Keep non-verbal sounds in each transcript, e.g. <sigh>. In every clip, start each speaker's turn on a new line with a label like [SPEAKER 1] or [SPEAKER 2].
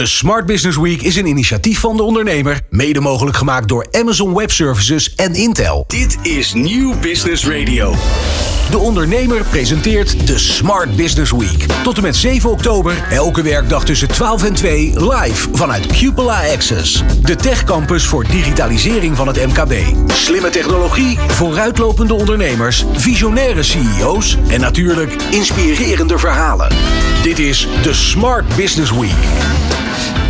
[SPEAKER 1] De Smart Business Week is een initiatief van de ondernemer, mede mogelijk gemaakt door Amazon Web Services en Intel. Dit is Nieuw Business Radio. De ondernemer presenteert de Smart Business Week. Tot en met 7 oktober, elke werkdag tussen 12 en 2, live vanuit Cupola Access. De techcampus voor digitalisering van het MKB. Slimme technologie, vooruitlopende ondernemers, visionaire CEO's en natuurlijk inspirerende verhalen. Dit is de Smart Business Week.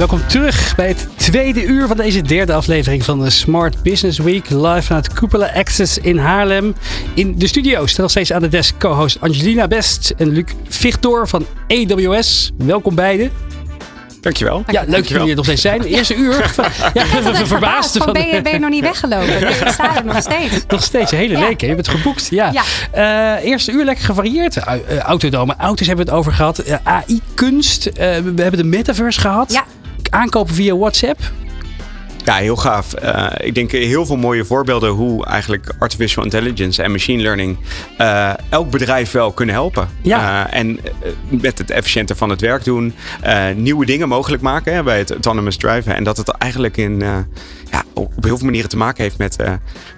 [SPEAKER 2] Welkom terug bij het tweede uur van deze derde aflevering van de Smart Business Week. Live vanuit Cupola Access in Haarlem. In de studio stel steeds aan de desk co-host Angelina Best en Luc Victor van AWS. Welkom beiden.
[SPEAKER 3] Dankjewel.
[SPEAKER 2] Ja, leuk dat jullie er nog steeds zijn. Eerste uur.
[SPEAKER 4] Ja, <laughs> ik ben verbaasd. Van, ben, je, ben je nog niet weggelopen? Nee, ik sta er nog steeds.
[SPEAKER 2] Nog steeds, een hele
[SPEAKER 4] Ja.
[SPEAKER 2] week. hè? Je bent geboekt. Ja.
[SPEAKER 4] Ja.
[SPEAKER 2] Eh, eerste uur lekker gevarieerd. Uh, uh, autodomen. Auto's hebben we het over gehad. Uh, AI-kunst. we hebben de metaverse gehad.
[SPEAKER 4] Ja.
[SPEAKER 2] Aankopen via WhatsApp.
[SPEAKER 3] Ja, heel gaaf. Uh, ik denk heel veel mooie voorbeelden hoe eigenlijk artificial intelligence en machine learning uh, elk bedrijf wel kunnen helpen.
[SPEAKER 2] Ja.
[SPEAKER 3] Uh, en met het efficiënter van het werk doen, nieuwe dingen mogelijk maken hè, bij het autonomous driven. En dat het eigenlijk in, ja, op heel veel manieren te maken heeft met,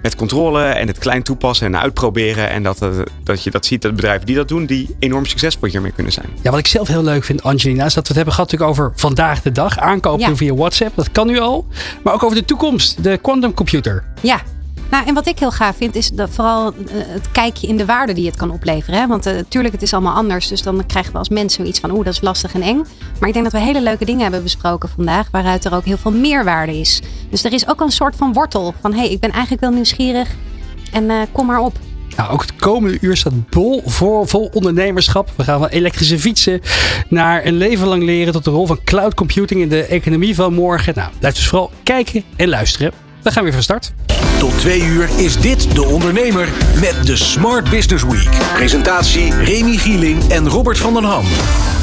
[SPEAKER 3] met controle en het klein toepassen en uitproberen. En dat, dat je dat ziet dat bedrijven die dat doen, die enorm succesvol hiermee kunnen zijn.
[SPEAKER 2] Ja, wat ik zelf heel leuk vind, Angelina, is dat we het hebben gehad natuurlijk over vandaag de dag. Aankopen
[SPEAKER 4] Ja.
[SPEAKER 2] via WhatsApp, dat kan nu al. Maar ook over de toekomst, de quantum computer.
[SPEAKER 4] Ja. Nou, en wat ik heel gaaf vind, is dat vooral uh, het kijkje in de waarde die het kan opleveren. Hè? Want natuurlijk, uh, het is allemaal anders. Dus dan krijgen we als mensen zoiets van, oeh, dat is lastig en eng. Maar ik denk dat we hele leuke dingen hebben besproken vandaag, waaruit er ook heel veel meerwaarde is. Dus er is ook een soort van wortel van, hé, hey, ik ben eigenlijk wel nieuwsgierig en uh, kom maar op.
[SPEAKER 2] Nou, ook het komende uur staat bol voor, vol ondernemerschap. We gaan van elektrische fietsen naar een leven lang leren tot de rol van cloud computing in de economie van morgen. Nou, blijf dus vooral kijken en luisteren. We gaan weer van start.
[SPEAKER 1] Tot twee uur is dit De Ondernemer met de Smart Business Week. Presentatie Remy Gieling en Robert van den Ham.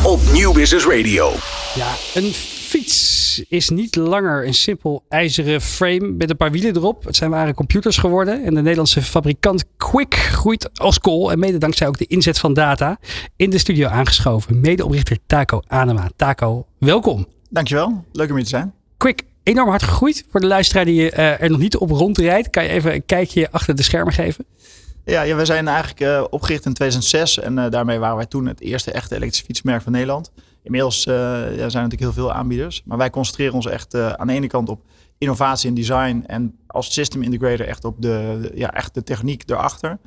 [SPEAKER 1] Op Nieuw Business Radio.
[SPEAKER 2] Ja, een fiets is niet langer een simpel ijzeren frame met een paar wielen erop. Het zijn ware computers geworden. En de Nederlandse fabrikant Quick groeit als kool. En mede dankzij ook de inzet van data in de studio aangeschoven. Medeoprichter Taco Anema. Taco, welkom.
[SPEAKER 5] Dankjewel, leuk om hier te zijn.
[SPEAKER 2] Quick, enorm hard gegroeid. Voor de luisteraar die uh, er nog niet op rondrijdt, kan je even een kijkje achter de schermen geven?
[SPEAKER 5] Ja, ja we zijn eigenlijk uh, opgericht in 2006 en uh, daarmee waren wij toen het eerste echte elektrische fietsmerk van Nederland. Inmiddels ja, zijn er natuurlijk heel veel aanbieders, maar wij concentreren ons echt aan de ene kant op innovatie en design en als system integrator echt op de, ja, echt de techniek erachter.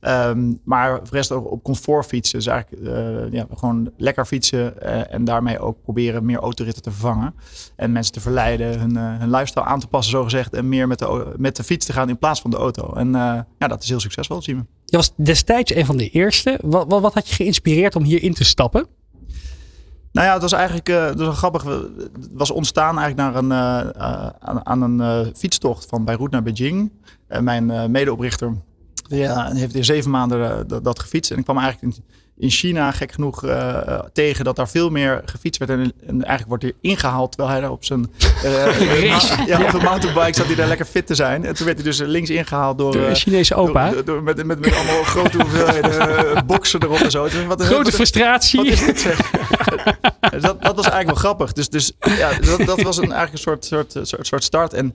[SPEAKER 5] Um, maar voor de rest ook op comfort fietsen. Eigenlijk uh, ja, gewoon lekker fietsen uh, en daarmee ook proberen meer autoritten te vervangen. En mensen te verleiden hun, uh, hun lifestyle aan te passen, zogezegd. En meer met de, met de fiets te gaan in plaats van de auto. En ja, dat is heel succesvol, zien we.
[SPEAKER 2] Je was destijds een van de eerste. Wat, wat, wat had je geïnspireerd om hierin te stappen?
[SPEAKER 5] Nou ja, het was eigenlijk uh, was grappig. Het was ontstaan eigenlijk naar een, uh, uh, aan, aan, een fietstocht van Beirut naar Beijing. mijn medeoprichter die, heeft in zeven maanden dat, dat, gefietst. En ik kwam eigenlijk in, in China, gek genoeg, tegen dat daar veel meer gefietst werd. En, en, eigenlijk wordt hij ingehaald terwijl hij daar op zijn <laughs> ja, op een mountainbike zat hij daar lekker fit te zijn. En toen werd hij dus links ingehaald door,
[SPEAKER 2] door een Chinese opa.
[SPEAKER 5] Door, door, met, met, met allemaal grote hoeveelheden boksen erop en zo. Dus wat,
[SPEAKER 2] Grote
[SPEAKER 5] wat,
[SPEAKER 2] frustratie.
[SPEAKER 5] Wat is dit zeg? dat, dat was eigenlijk wel grappig. Dus, dus ja, dat, dat was een, eigenlijk een soort, soort, soort, soort start. En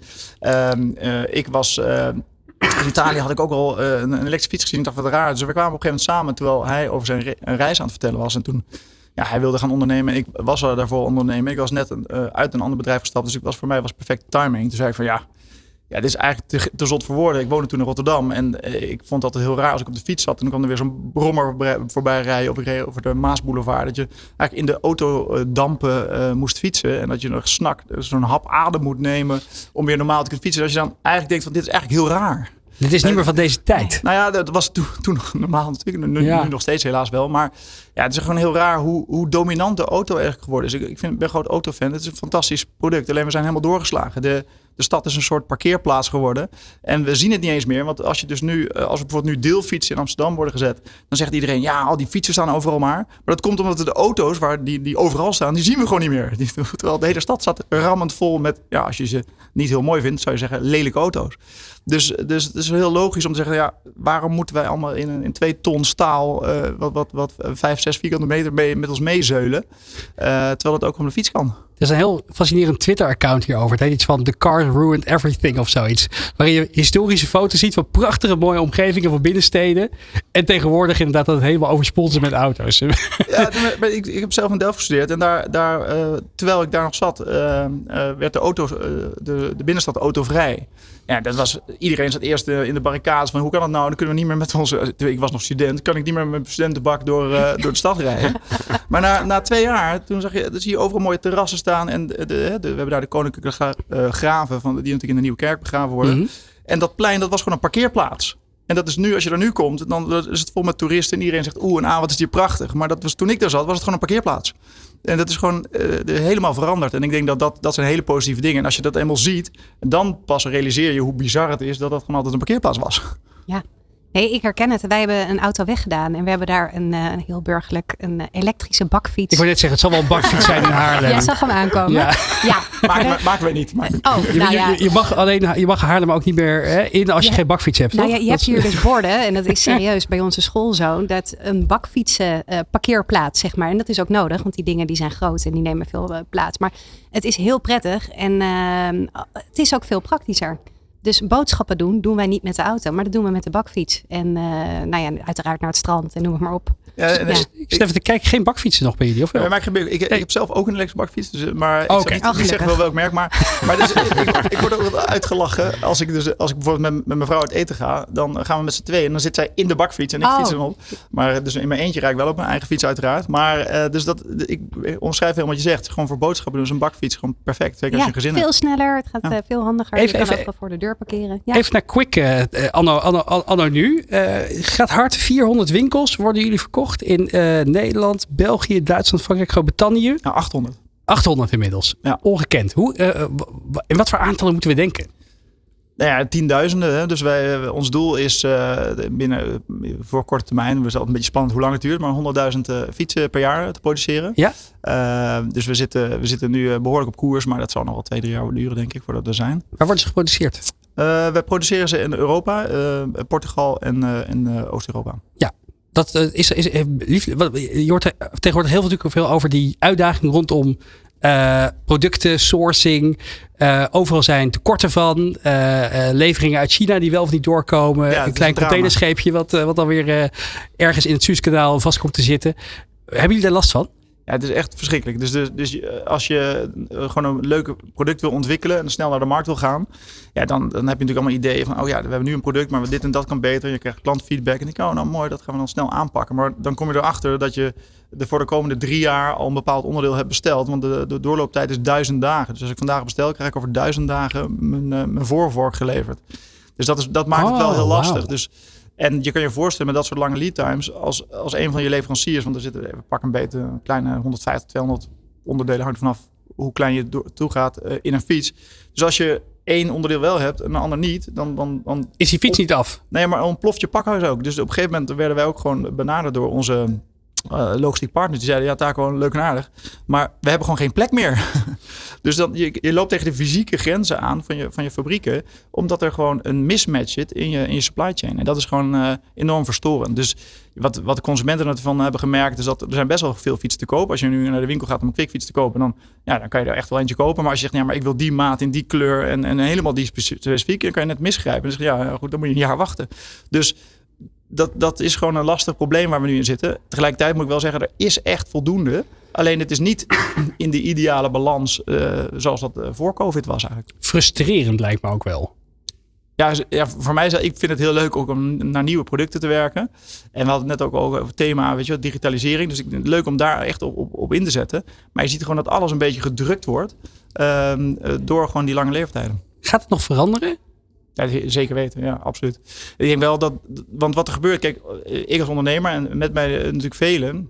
[SPEAKER 5] um, uh, ik was... In Italië had ik ook al uh, een, een elektrische fiets gezien. Ik dacht, wat raar. Dus we kwamen op een gegeven moment samen... terwijl hij over zijn re reis aan het vertellen was. En toen... Ja, hij wilde gaan ondernemen. Ik was er daarvoor ondernemen. Ik was net uh, uit een ander bedrijf gestapt. Dus ik was, voor mij was perfecte timing. Toen zei ik van ja... Ja, dit is eigenlijk te, te zot voor woorden. Ik woonde toen in Rotterdam en eh, ik vond dat het heel raar als ik op de fiets zat. En dan kwam er weer zo'n brommer voorbij, rijden of ik reed over de Maasboulevard. Dat je eigenlijk in de autodampen uh, moest fietsen. En dat je nog snak, zo'n hap adem moet nemen om weer normaal te kunnen fietsen. Dat je dan eigenlijk denkt van dit is eigenlijk heel raar.
[SPEAKER 2] Dit is niet meer van deze tijd.
[SPEAKER 5] Nou ja, dat was toen, toen nog normaal natuurlijk. Nu, ja. nu, nog steeds helaas wel. Maar ja, het is gewoon heel raar hoe, hoe dominant de auto eigenlijk geworden is. Ik, ik vind, ben groot autofan. Het is een fantastisch product. Alleen we zijn helemaal doorgeslagen. De, De stad is een soort parkeerplaats geworden. En we zien het niet eens meer. Want als je dus nu, eh, als er bijvoorbeeld nu deelfietsen in Amsterdam worden gezet, dan zegt iedereen, ja, al die fietsen staan overal maar. Maar dat komt omdat de auto's waar die, die overal staan, die zien we gewoon niet meer. Die, <laughs> terwijl de hele stad staat rammend vol met, ja, als je ze niet heel mooi vindt, zou je zeggen, lelijke auto's. Dus, dus het is heel logisch om te zeggen, ja, waarom moeten wij allemaal in, een, in twee ton staal, uh, wat, wat, wat vijf, zes vierkante meter mee, met ons meezeulen, uh, terwijl het ook om de fiets kan.
[SPEAKER 2] Er is een heel fascinerend Twitter-account hierover. Het heet iets van The Car Ruined Everything of zoiets. Waarin je historische foto's ziet van prachtige mooie omgevingen van binnensteden. En tegenwoordig inderdaad dat het helemaal overspoeld is met auto's.
[SPEAKER 5] Ja, ik, ik heb zelf in Delft gestudeerd. En daar, daar, uh, terwijl ik daar nog zat, werd de, auto, de, de binnenstad autovrij. Ja, dat was, iedereen zat eerst in de barricades van hoe kan dat nou? Dan kunnen we niet meer met onze, ik was nog student, kan ik niet meer met mijn studentenbak door, door de stad rijden. <laughs> maar na, na twee jaar, toen zag je, dan zie je overal mooie terrassen staan. En de, de, we hebben daar de koninklijke graven, van, die natuurlijk in de Nieuwe Kerk begraven worden. Mm -hmm. En dat plein, dat was gewoon een parkeerplaats. En dat is nu, als je er nu komt, dan is het vol met toeristen. En iedereen zegt, oeh, en aan, wat is hier prachtig. Maar dat was, toen ik daar zat, was het gewoon een parkeerplaats. En dat is gewoon uh, helemaal veranderd. En ik denk dat, dat dat zijn hele positieve dingen. En als je dat eenmaal ziet, dan pas realiseer je hoe bizar het is dat dat gewoon altijd een parkeerplaats was.
[SPEAKER 4] Ja, Nee, ik herken het. Wij hebben een auto weggedaan en we hebben daar een, uh, een heel burgerlijk een uh, elektrische bakfiets.
[SPEAKER 2] Ik wil net zeggen, het zal wel een bakfiets zijn in <laughs> Haarlem.
[SPEAKER 4] Jij zag hem aankomen. Ja, <laughs>
[SPEAKER 5] ja maken, we, maken we niet. Maar...
[SPEAKER 4] Oh,
[SPEAKER 2] je,
[SPEAKER 4] nou ja.
[SPEAKER 2] je, je, mag alleen, je mag Haarlem ook niet meer hè, in als je
[SPEAKER 4] Ja.
[SPEAKER 2] geen bakfiets hebt.
[SPEAKER 4] Nou
[SPEAKER 2] toch?
[SPEAKER 4] ja, je hebt hier dus borden, en dat is <laughs> serieus bij onze schoolzoon, dat een bakfietsen eh, parkeerplaats, zeg maar. En dat is ook nodig, want die dingen die zijn groot en die nemen veel eh, plaats. Maar het is heel prettig en ehm, het is ook veel praktischer. Dus boodschappen doen, doen wij niet met de auto, maar dat doen we met de bakfiets. En eh, nou ja, uiteraard naar het strand en noem het maar op.
[SPEAKER 5] Ja, en,
[SPEAKER 4] Ja.
[SPEAKER 5] dus-
[SPEAKER 2] Ik zit even te kijken, geen bakfietsen nog bij jullie, of wel?
[SPEAKER 5] Ja, maar ik, heb, ik, ik heb zelf ook een elektrische bakfiets, dus, eh, maar ik zal
[SPEAKER 2] Oké.
[SPEAKER 5] niet,
[SPEAKER 4] Oh, gelukkig.
[SPEAKER 5] wel welk merk. Maar, maar dus, <laughs> ik, ik word ook wel uitgelachen als ik, dus, als ik bijvoorbeeld met, met mijn vrouw uit eten ga. Dan gaan we met z'n tweeën en dan zit zij in de bakfiets en ik
[SPEAKER 4] Oh.
[SPEAKER 5] fiets hem op. Maar dus in mijn eentje rijd ik wel op mijn eigen fiets uiteraard. Maar eh, dus dat, ik omschrijf helemaal wat je zegt. Gewoon voor boodschappen doen is een bakfiets gewoon perfect. Zeker als je gezin
[SPEAKER 4] veel
[SPEAKER 5] hebt.
[SPEAKER 4] sneller, het gaat
[SPEAKER 5] Ja.
[SPEAKER 4] veel handiger.
[SPEAKER 2] Even-
[SPEAKER 4] je kan
[SPEAKER 2] even-
[SPEAKER 4] ook voor de deur parkeren. Ja.
[SPEAKER 2] Even naar Quick, eh, eh, anno, anno, anno nu. Eh, gaat hard 400 winkels worden jullie verkocht in eh, Nederland, België, Duitsland, Frankrijk, Groot-Brittannië.
[SPEAKER 5] Nou, 800.
[SPEAKER 2] 800 inmiddels.
[SPEAKER 5] Ja.
[SPEAKER 2] Ongekend. Hoe, eh, in wat voor aantallen moeten we denken?
[SPEAKER 5] Nou ja, tienduizenden. Hè? Dus wij, ons doel is eh, binnen voor korte termijn, we is altijd een beetje spannend hoe lang het duurt, maar 100.000 eh, fietsen per jaar te produceren.
[SPEAKER 2] Ja?
[SPEAKER 5] Dus we zitten, we zitten nu eh, behoorlijk op koers, maar dat zal nog wel twee, drie jaar duren, denk ik, voordat we er zijn.
[SPEAKER 2] Waar worden ze geproduceerd?
[SPEAKER 5] Eh wij produceren ze in Europa, eh, Portugal en eh, in Oost-Europa.
[SPEAKER 2] Dat eh, is, is, lief, je hoort tegenwoordig heel veel, veel over die uitdaging rondom producten, sourcing. Overal zijn tekorten van. leveringen uit China die wel of niet doorkomen.
[SPEAKER 5] Ja,
[SPEAKER 2] een klein
[SPEAKER 5] een
[SPEAKER 2] containerscheepje wat, wat dan weer ergens in het Suezkanaal vast komt te zitten. Hebben jullie daar last van?
[SPEAKER 5] Ja, het is echt verschrikkelijk. Dus, dus, dus eh, als je eh, gewoon een leuk product wil ontwikkelen en snel naar de markt wil gaan, ja, dan, dan heb je natuurlijk allemaal ideeën van, oh ja, we hebben nu een product, maar dit en dat kan beter. Je krijgt klantfeedback en ik, oh nou mooi, dat gaan we dan snel aanpakken. Maar dan kom je erachter dat je de voor de komende drie jaar al een bepaald onderdeel hebt besteld, want de, de doorlooptijd is duizend dagen. Dus als ik vandaag bestel, krijg ik over duizend dagen mijn, eh, mijn voorvork geleverd. Dus dat, is, dat maakt het wel
[SPEAKER 2] Oh,
[SPEAKER 5] heel lastig. Dus en je kan je voorstellen met dat soort lange lead times, als, als een van je leveranciers, want er zitten even pak een beetje een kleine 150, 200 onderdelen, hangt vanaf hoe klein je toe gaat eh, in een fiets. Dus als je één onderdeel wel hebt en een ander niet, dan, dan, dan
[SPEAKER 2] Is die fiets niet af?
[SPEAKER 5] Nee, maar ontploft je pakhuis ook. Dus op een gegeven moment werden wij ook gewoon benaderd door onze eh, logistiek partners. Die zeiden, ja, daar gewoon leuk en aardig. Maar we hebben gewoon geen plek meer. <laughs> dus dan, je, je loopt tegen de fysieke grenzen aan van je, van je fabrieken. Omdat er gewoon een mismatch zit in je, in je supply chain. En dat is gewoon eh, enorm verstorend. Dus wat, wat de consumenten ervan hebben gemerkt... is dat er zijn best wel veel fietsen te kopen. Als je nu naar de winkel gaat om een quickfiets te kopen... Dan, ja, dan kan je er echt wel eentje kopen. Maar als je zegt, ja, maar ik wil die maat in die kleur... en, en helemaal die speci- specifiek... dan kan je net misgrijpen. Je, ja, goed, dan moet je een jaar wachten. Dus dat, dat is gewoon een lastig probleem waar we nu in zitten. Tegelijkertijd moet ik wel zeggen, er is echt voldoende. Alleen het is niet <clears throat> in de ideale balans eh, zoals dat eh, voor COVID was eigenlijk.
[SPEAKER 2] Frustrerend lijkt me ook wel.
[SPEAKER 5] Ja, ja, voor mij is ik vind het heel leuk ook om naar nieuwe producten te werken. En we hadden het net ook over het thema, weet je, wel, digitalisering. Dus ik vind het leuk om daar echt op, op, op in te zetten. Maar je ziet gewoon dat alles een beetje gedrukt wordt ehm, eh, door gewoon die lange leeftijden.
[SPEAKER 2] Gaat het nog veranderen?
[SPEAKER 5] Ja, zeker weten, ja, absoluut. Ik denk wel dat, want wat er gebeurt, kijk, ik als ondernemer en met mij eh, natuurlijk velen,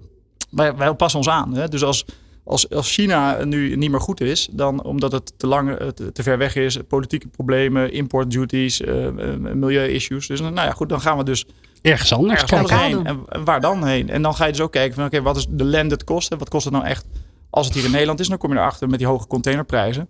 [SPEAKER 5] wij, wij passen ons aan. Hè? Dus als, als, als China nu niet meer goed is, dan omdat het te lang, eh, te, te ver weg is, politieke problemen, import duties, uh, milieu-issues. Dus nou ja, goed, dan gaan we dus
[SPEAKER 2] ergens anders,
[SPEAKER 5] ergens anders heen. En, waar dan heen? En dan ga je dus ook kijken van, oké, wat is de landed kost? En wat kost het nou echt als het hier in Nederland is? Dan kom je erachter met die hoge containerprijzen.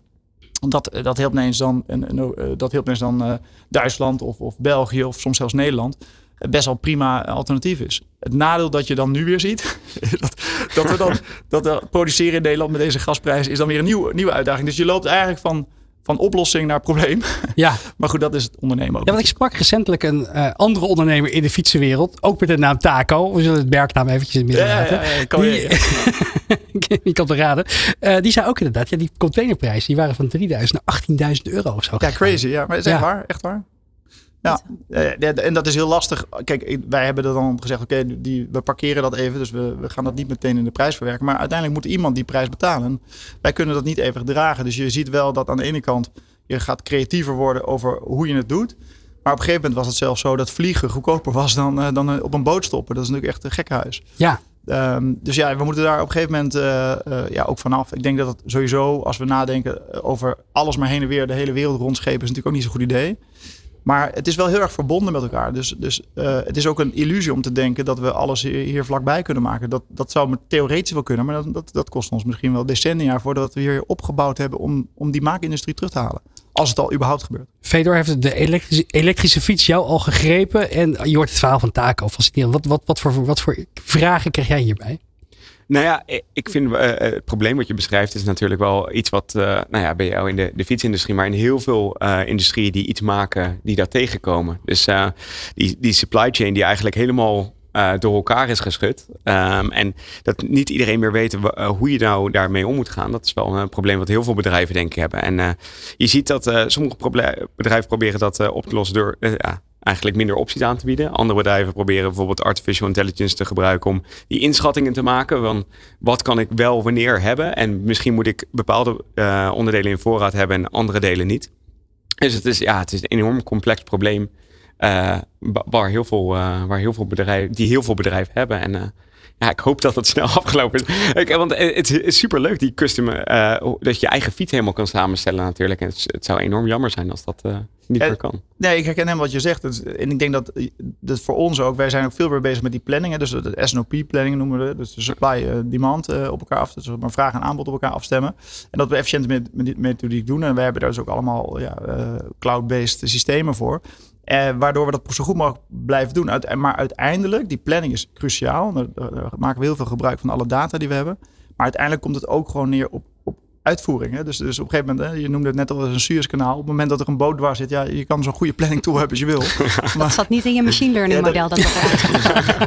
[SPEAKER 5] Dat, dat helpt ineens dan, en, dat helpt ineens dan Duitsland of, of België of soms zelfs Nederland best wel prima alternatief is. Het nadeel dat je dan nu weer ziet, <laughs> dat, dat we dan dat we produceren in Nederland met deze gasprijs is dan weer een nieuwe, nieuwe uitdaging. Dus je loopt eigenlijk van, van oplossing naar probleem. <laughs>
[SPEAKER 2] Ja.
[SPEAKER 5] maar goed, dat is het ondernemen ook.
[SPEAKER 2] Ja, want ik sprak recentelijk een uh, andere ondernemer in de fietsenwereld, ook met de naam Taco. We zullen het merknaam eventjes in het midden laten.
[SPEAKER 5] Ja, ja, <laughs> kan die,
[SPEAKER 2] je kan te raden. Uh, die zei ook inderdaad, ja, die containerprijzen die waren van 3000 naar 18.000 euro of zo.
[SPEAKER 5] Ja, crazy. Ja, maar is echt waar, echt waar. Ja, eh, en dat is heel lastig. Kijk, wij hebben er dan gezegd, oké, okay, we parkeren dat even. Dus we, we gaan dat niet meteen in de prijs verwerken. Maar uiteindelijk moet iemand die prijs betalen. Wij kunnen dat niet even dragen. Dus je ziet wel dat aan de ene kant je gaat creatiever worden over hoe je het doet. Maar op een gegeven moment was het zelfs zo dat vliegen goedkoper was dan, uh, dan op een boot stoppen. Dat is natuurlijk echt een gekhuis.
[SPEAKER 2] Ja.
[SPEAKER 5] Um, dus ja, we moeten daar op een gegeven moment uh, uh, ja, ook vanaf. Ik denk dat het sowieso, als we nadenken over alles maar heen en weer de hele wereld rondschepen, is natuurlijk ook niet zo'n goed idee. Maar het is wel heel erg verbonden met elkaar. Dus, dus uh, het is ook een illusie om te denken dat we alles hier, vlakbij kunnen maken. Dat, dat zou theoretisch wel kunnen, maar dat, dat, dat kost ons misschien wel decennia voordat we hier opgebouwd hebben om, om die maakindustrie terug te halen. Als het al überhaupt gebeurt.
[SPEAKER 2] Fedor heeft de elektrische, fiets jou al gegrepen en je hoort het verhaal van of Wat, wat, wat, voor, wat voor vragen krijg jij hierbij?
[SPEAKER 3] Nou ja, ik vind uh, het probleem wat je beschrijft is natuurlijk wel iets wat, nou ja, bij jou in de, de fietsindustrie, maar in heel veel industrieën die iets maken, die daar tegenkomen. Dus die, die supply chain die eigenlijk helemaal door elkaar is geschud. Um, en dat niet iedereen meer weet hoe je nou daarmee om moet gaan. Dat is wel een probleem wat heel veel bedrijven denk ik hebben. En je ziet dat sommige bedrijven proberen dat op te lossen door eigenlijk minder opties aan te bieden. Andere bedrijven proberen bijvoorbeeld artificial intelligence te gebruiken om die inschattingen te maken van wat kan ik wel wanneer hebben en misschien moet ik bepaalde uh, onderdelen in voorraad hebben en andere delen niet. Dus het is, ja, het is een enorm complex probleem uh, waar, heel veel, uh, waar heel veel bedrijven, die heel veel bedrijven hebben. En ja, ik hoop dat het snel <laughs> afgelopen is. Ik, want het is super leuk, die custom, uh, dat je je eigen fiets helemaal kan samenstellen natuurlijk. En het, het zou enorm jammer zijn als dat uh, niet meer kan.
[SPEAKER 5] Nee, ik herken hem wat je zegt. En ik denk dat dat voor ons ook, wij zijn ook veel meer bezig met die planningen. Dus de SNOP-planning noemen we Dus de supply-demand uh, op elkaar af. Dus maar vraag en aanbod op elkaar afstemmen. En dat we efficiënt met, met methodiek doen. En we hebben daar dus ook allemaal ja, cloud-based systemen voor. Eh, waardoor we dat zo goed mogelijk blijven doen. Maar uiteindelijk, die planning is cruciaal. Daar, daar, maken we heel veel gebruik van alle data die we hebben. Maar uiteindelijk komt het ook gewoon neer op uitvoering. Hè? Dus, dus op een gegeven moment, hè, je noemde het net al als een Suezkanaal. Op het moment dat er een boot dwars zit, ja, je kan zo'n goede planning tool hebben als je wil. <laughs>
[SPEAKER 4] Maar, dat zat niet in je machine learning model. Dat <laughs>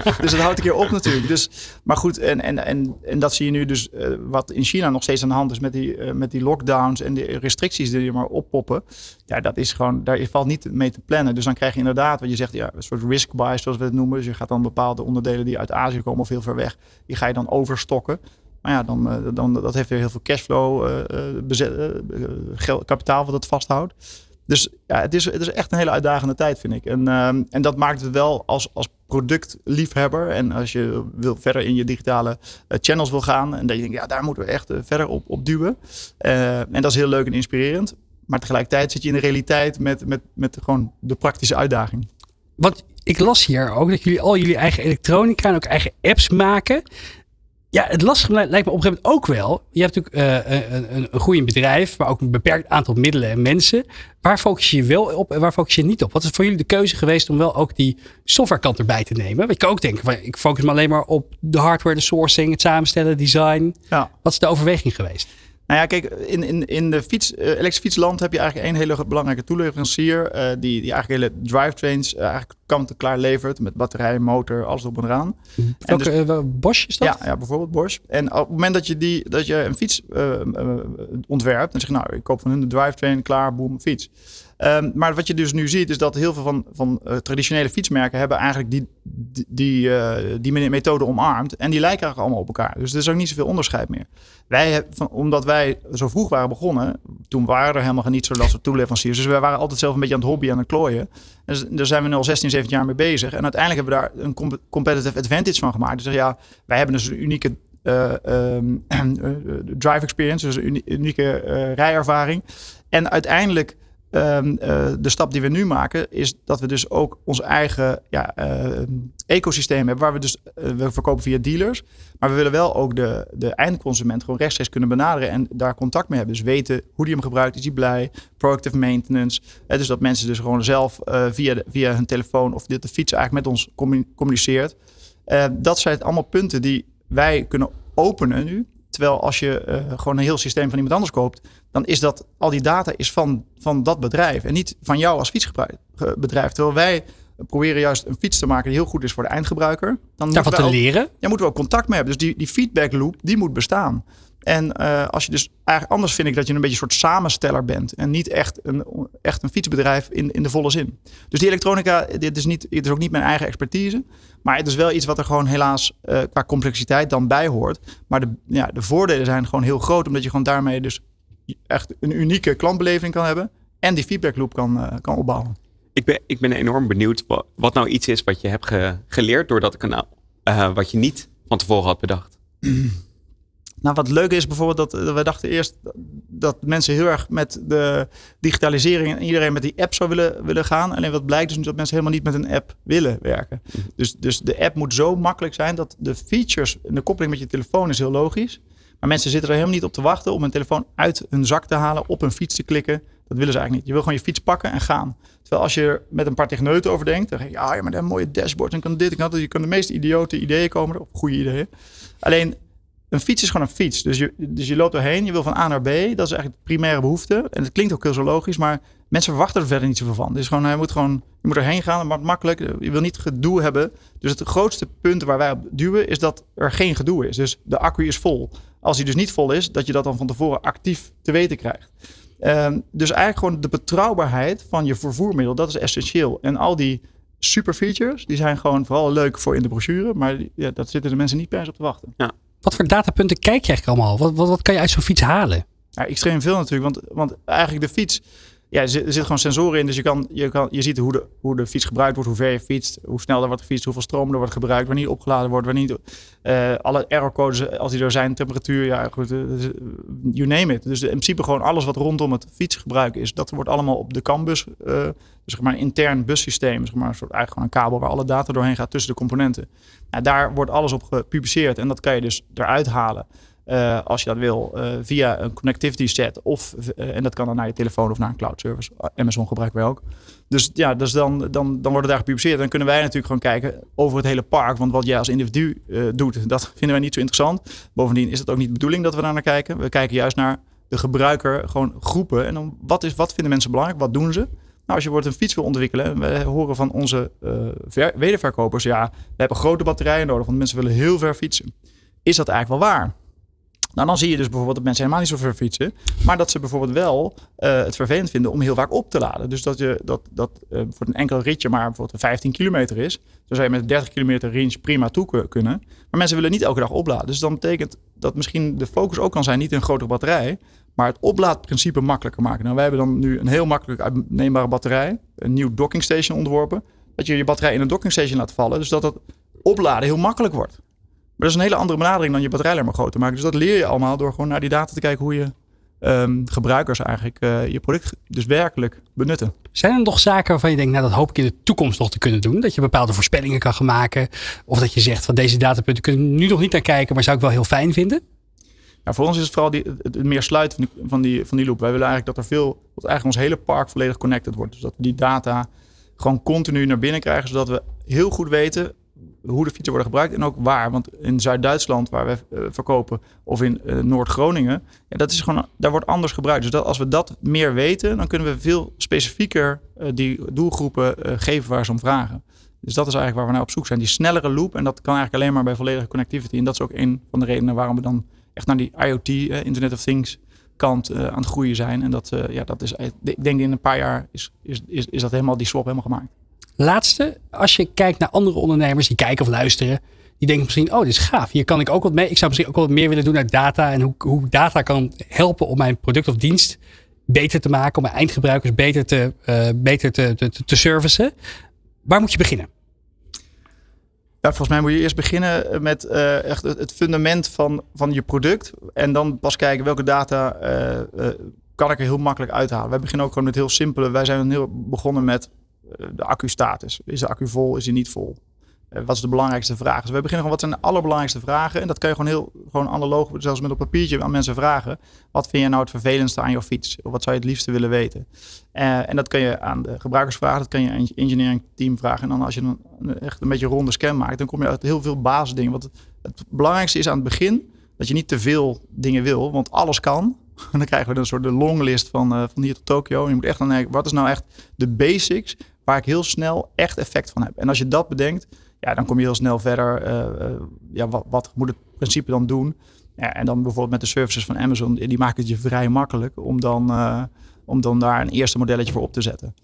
[SPEAKER 5] dus, dus het houdt een keer op natuurlijk. Dus, maar goed, en, en, en, en dat zie je nu dus uh, wat in China nog steeds aan de hand is met die, uh, met die lockdowns en de restricties die er maar oppoppen. Ja, dat is gewoon, daar valt niet mee te plannen. Dus dan krijg je inderdaad, wat je zegt, ja, een soort risk bias zoals we het noemen. Dus je gaat dan bepaalde onderdelen die uit Azië komen of heel ver weg, die ga je dan overstokken. Maar ja, dan, eh, dan, dat heeft weer heel veel cashflow, bezet, geld, kapitaal wat het vasthoudt. Dus ja, het is, het is echt een hele uitdagende tijd, vind ik. En, en dat maakt het wel als, als productliefhebber. En als je wil verder in je digitale channels wil gaan. En dat je denkt, ja, daar moeten we echt verder op, op duwen. en dat is heel leuk en inspirerend. Maar tegelijkertijd zit je in de realiteit met, met, met gewoon de praktische uitdaging.
[SPEAKER 2] Want ik las hier ook dat jullie al jullie eigen elektronica en ook eigen apps maken. Ja, het lastige lijkt me op een gegeven moment ook wel. Je hebt natuurlijk uh, een, een, groeiend bedrijf, maar ook een beperkt aantal middelen en mensen. Waar focus je je wel op en waar focus je niet op? Wat is voor jullie de keuze geweest om wel ook die softwarekant erbij te nemen? Want je kan ook denken, van, ik focus me alleen maar op de hardware, de sourcing, het samenstellen, design. Ja. Wat is de overweging geweest?
[SPEAKER 5] Nou ja, kijk, in, in, in de fiets, uh, elektrische fietsland heb je eigenlijk één hele belangrijke toeleverancier. Uh, die, die eigenlijk hele drivetrains uh, eigenlijk kant-en-klaar levert. Met batterij, motor, alles op en eraan.
[SPEAKER 2] Mhm. En dus, Bosch is dat?
[SPEAKER 5] Ja, ja, bijvoorbeeld Bosch. En op het moment dat je, die, dat je een fiets ontwerpt. Dan zeg je nou, ik koop van hun de drivetrain, klaar, boom, fiets. Um, maar wat je dus nu ziet, is dat heel veel van, van uh, traditionele fietsmerken hebben eigenlijk die, die, die, die methode omarmd. En die lijken eigenlijk allemaal op elkaar. Dus er is ook niet zoveel onderscheid meer. Wij omdat wij zo vroeg waren begonnen, toen waren er helemaal niet zo soort toeleveranciers. Dus wij waren altijd zelf een beetje aan het hobby aan het klooien. Dus daar zijn we nu al 16, 17 jaar mee bezig. En uiteindelijk hebben we daar een competitive advantage van gemaakt. Dus ja, wij hebben dus een unieke ehm, <clears throat> drive experience, dus een unieke rijervaring. En uiteindelijk Ehm, eh, de stap die we nu maken is dat we dus ook ons eigen ja, uh, ecosysteem hebben. Waar we dus, uh, we verkopen via dealers. Maar we willen wel ook de, de eindconsument gewoon rechtstreeks kunnen benaderen. En daar contact mee hebben. Dus weten hoe die hem gebruikt. Is hij blij? Proactive maintenance. dus dat mensen dus gewoon zelf via, via hun telefoon of de, de fiets eigenlijk met ons communiceert. dat zijn allemaal punten die wij kunnen openen nu. Terwijl als je gewoon een heel systeem van iemand anders koopt, dan is dat al die data is van, van dat bedrijf en niet van jou als fietsbedrijf. Terwijl wij proberen juist een fiets te maken die heel goed is voor de eindgebruiker. Dan
[SPEAKER 2] Daarvan te leren.
[SPEAKER 5] Ja, moeten we ook contact mee hebben. Dus die, die feedback loop, die moet bestaan. En uh, als je dus eigenlijk anders vind ik dat je een beetje een soort samensteller bent. En niet echt een, echt een fietsbedrijf in, in de volle zin. Dus die elektronica, dit is, niet, dit is ook niet mijn eigen expertise. Maar het is wel iets wat er gewoon helaas uh, qua complexiteit dan bij hoort. Maar de, ja, de voordelen zijn gewoon heel groot. Omdat je gewoon daarmee dus echt een unieke klantbeleving kan hebben. En die feedback loop kan, uh, kan opbouwen.
[SPEAKER 3] Ik ben, ik ben enorm benieuwd wat, wat nou iets is wat je hebt ge, geleerd door dat kanaal. wat je niet van tevoren had bedacht. <clears throat>
[SPEAKER 5] Nou, wat leuk is bijvoorbeeld dat, we dachten eerst dat mensen heel erg met de digitalisering en iedereen met die app zou willen, willen gaan. Alleen wat blijkt dus dat mensen helemaal niet met een app willen werken. Mhm. Dus, dus de app moet zo makkelijk zijn dat de features en de koppeling met je telefoon is heel logisch. Maar mensen zitten er helemaal niet op te wachten om een telefoon uit hun zak te halen, op een fiets te klikken. Dat willen ze eigenlijk niet. Je wil gewoon je fiets pakken en gaan. Terwijl als je er met een paar techneuten over denkt, dan denk je, ah ja, maar dat mooie dashboard en kan dit en dat. Je kan de meest idiote ideeën komen, op goede ideeën. Alleen een fiets is gewoon een fiets. Dus je, dus je loopt erheen, je wil van A naar B. Dat is eigenlijk de primaire behoefte. En het klinkt ook heel zo logisch, maar mensen verwachten er verder niet zoveel van. Dus gewoon, hij moet gewoon, je moet erheen gaan, maar makkelijk. Je wil niet gedoe hebben. Dus het grootste punt waar wij op duwen is dat er geen gedoe is. Dus de accu is vol. Als hij dus niet vol is, dat je dat dan van tevoren actief te weten krijgt. Um, dus eigenlijk gewoon de betrouwbaarheid van je vervoermiddel, dat is essentieel. En al die super features, die zijn gewoon vooral leuk voor in de brochure, maar ja, dat zitten de mensen niet per se op te wachten.
[SPEAKER 2] Ja. Wat voor datapunten kijk je eigenlijk allemaal? Wat, wat, wat kan je uit zo'n fiets halen?
[SPEAKER 5] Ja, extreem veel natuurlijk. Want, want eigenlijk de fiets, ja, er zitten gewoon sensoren in. Dus je, kan, je, kan, je ziet hoe de, hoe de fiets gebruikt wordt, hoe ver je fietst, hoe snel er wordt gefietst, hoeveel stroom er wordt gebruikt, wanneer opgeladen wordt, wanneer uh, alle errorcodes als die er zijn, temperatuur, ja goed, uh, you name it. Dus in principe gewoon alles wat rondom het fietsgebruik is, dat wordt allemaal op de CAN-bus, dus zeg maar een intern bussysteem, zeg maar een soort eigenlijk gewoon een kabel waar alle data doorheen gaat tussen de componenten. Nou, daar wordt alles op gepubliceerd en dat kan je dus eruit halen. Uh, als je dat wil, uh, via een connectivity set. Of, uh, en dat kan dan naar je telefoon of naar een cloud service. Amazon gebruiken wij ook. Dus ja, dus dan, dan, dan wordt daar gepubliceerd. Dan kunnen wij natuurlijk gewoon kijken over het hele park. Want wat jij als individu doet, dat <laughs> vinden wij niet zo interessant. Bovendien is het ook niet de bedoeling dat we daar naar kijken. We kijken juist naar de gebruiker, gewoon groepen. En dan, wat, is, wat vinden mensen belangrijk? Wat doen ze? Nou, als je wordt een fiets wil ontwikkelen, en we horen van onze wederverkopers, ja, we hebben grote batterijen nodig, want mensen willen heel ver fietsen. Is dat eigenlijk wel waar? Nou, dan zie je dus bijvoorbeeld dat mensen helemaal niet zo ver fietsen. Maar dat ze bijvoorbeeld wel uh, het vervelend vinden om heel vaak op te laden. Dus dat je dat, dat uh, voor een enkel ritje maar bijvoorbeeld 15 kilometer is. Dan zou je met 30 kilometer range prima toe kunnen. Maar mensen willen niet elke dag opladen. Dus dan betekent dat misschien de focus ook kan zijn niet een grotere batterij. Maar het oplaadprincipe makkelijker maken. Nou, wij hebben dan nu een heel makkelijk uitneembare batterij. Een nieuw docking station ontworpen. Dat je je batterij in een docking station laat vallen. Dus dat het opladen heel makkelijk wordt. Maar dat is een hele andere benadering dan je batterij maar groter maken. Dus dat leer je allemaal door gewoon naar die data te kijken hoe je um, gebruikers eigenlijk uh, je product dus werkelijk benutten.
[SPEAKER 2] Zijn er nog zaken waarvan je denkt, nou dat hoop ik in de toekomst nog te kunnen doen? Dat je bepaalde voorspellingen kan gaan maken? Of dat je zegt van deze datapunten kunnen we nu nog niet naar kijken, maar zou ik wel heel fijn vinden?
[SPEAKER 5] Ja, voor ons is het vooral die, het meer sluiten van die, van die, van die loop. Wij willen eigenlijk dat er veel, dat eigenlijk ons hele park volledig connected wordt. Dus dat we die data gewoon continu naar binnen krijgen, zodat we heel goed weten hoe de fietsen worden gebruikt en ook waar. Want in Zuid-Duitsland, waar we uh, verkopen, of in uh, Noord-Groningen, ja, dat is gewoon, daar wordt anders gebruikt. Dus dat, als we dat meer weten, dan kunnen we veel specifieker uh, die doelgroepen geven waar ze om vragen. Dus dat is eigenlijk waar we naar op zoek zijn. Die snellere loop. En dat kan eigenlijk alleen maar bij volledige connectivity. En dat is ook een van de redenen waarom we dan echt naar die IoT, Internet of Things, kant aan het groeien zijn. En dat, ja, dat is, ik denk in een paar jaar is, is, is, is dat helemaal die swap helemaal gemaakt.
[SPEAKER 2] Laatste, als je kijkt naar andere ondernemers die kijken of luisteren, die denken misschien, oh, dit is gaaf. Hier kan ik ook wat mee. Ik zou misschien ook wat meer willen doen naar data en hoe, hoe data kan helpen om mijn product of dienst beter te maken, om mijn eindgebruikers beter te, uh, beter te, te, te servicen. Waar moet je beginnen?
[SPEAKER 5] Ja, volgens mij moet je eerst beginnen met uh, echt het fundament van, van je product. En dan pas kijken welke data uh, kan ik er heel makkelijk uithalen. Wij beginnen ook gewoon met heel simpele. Wij zijn heel begonnen met de accu-status. Is de accu vol? Is hij niet vol? Uh, wat is de belangrijkste vraag? Dus we beginnen gewoon wat zijn de allerbelangrijkste vragen. En dat kan je gewoon heel gewoon analoog, zelfs met op papiertje aan mensen vragen. Wat vind je nou het vervelendste aan jouw fiets? Of wat zou je het liefste willen weten? Uh, en dat kan je aan de gebruikers vragen, dat kan je aan je engineering team vragen. En dan als je dan echt een beetje een ronde scan maakt, dan kom je uit heel veel basisdingen. Want het belangrijkste is aan het begin dat je niet te veel dingen wil, want alles kan. <laughs> En dan krijgen we een soort de longlist van, van hier tot Tokio. Je moet echt dan denken, wat is nou echt de basics waar ik heel snel echt effect van heb? En als je dat bedenkt, ja, dan kom je heel snel verder. Uh, uh, ja, wat, wat, moet het principe dan doen? Ja, en dan bijvoorbeeld met de services van Amazon, die maken het je vrij makkelijk om dan, uh, om dan daar een eerste modelletje voor op te zetten.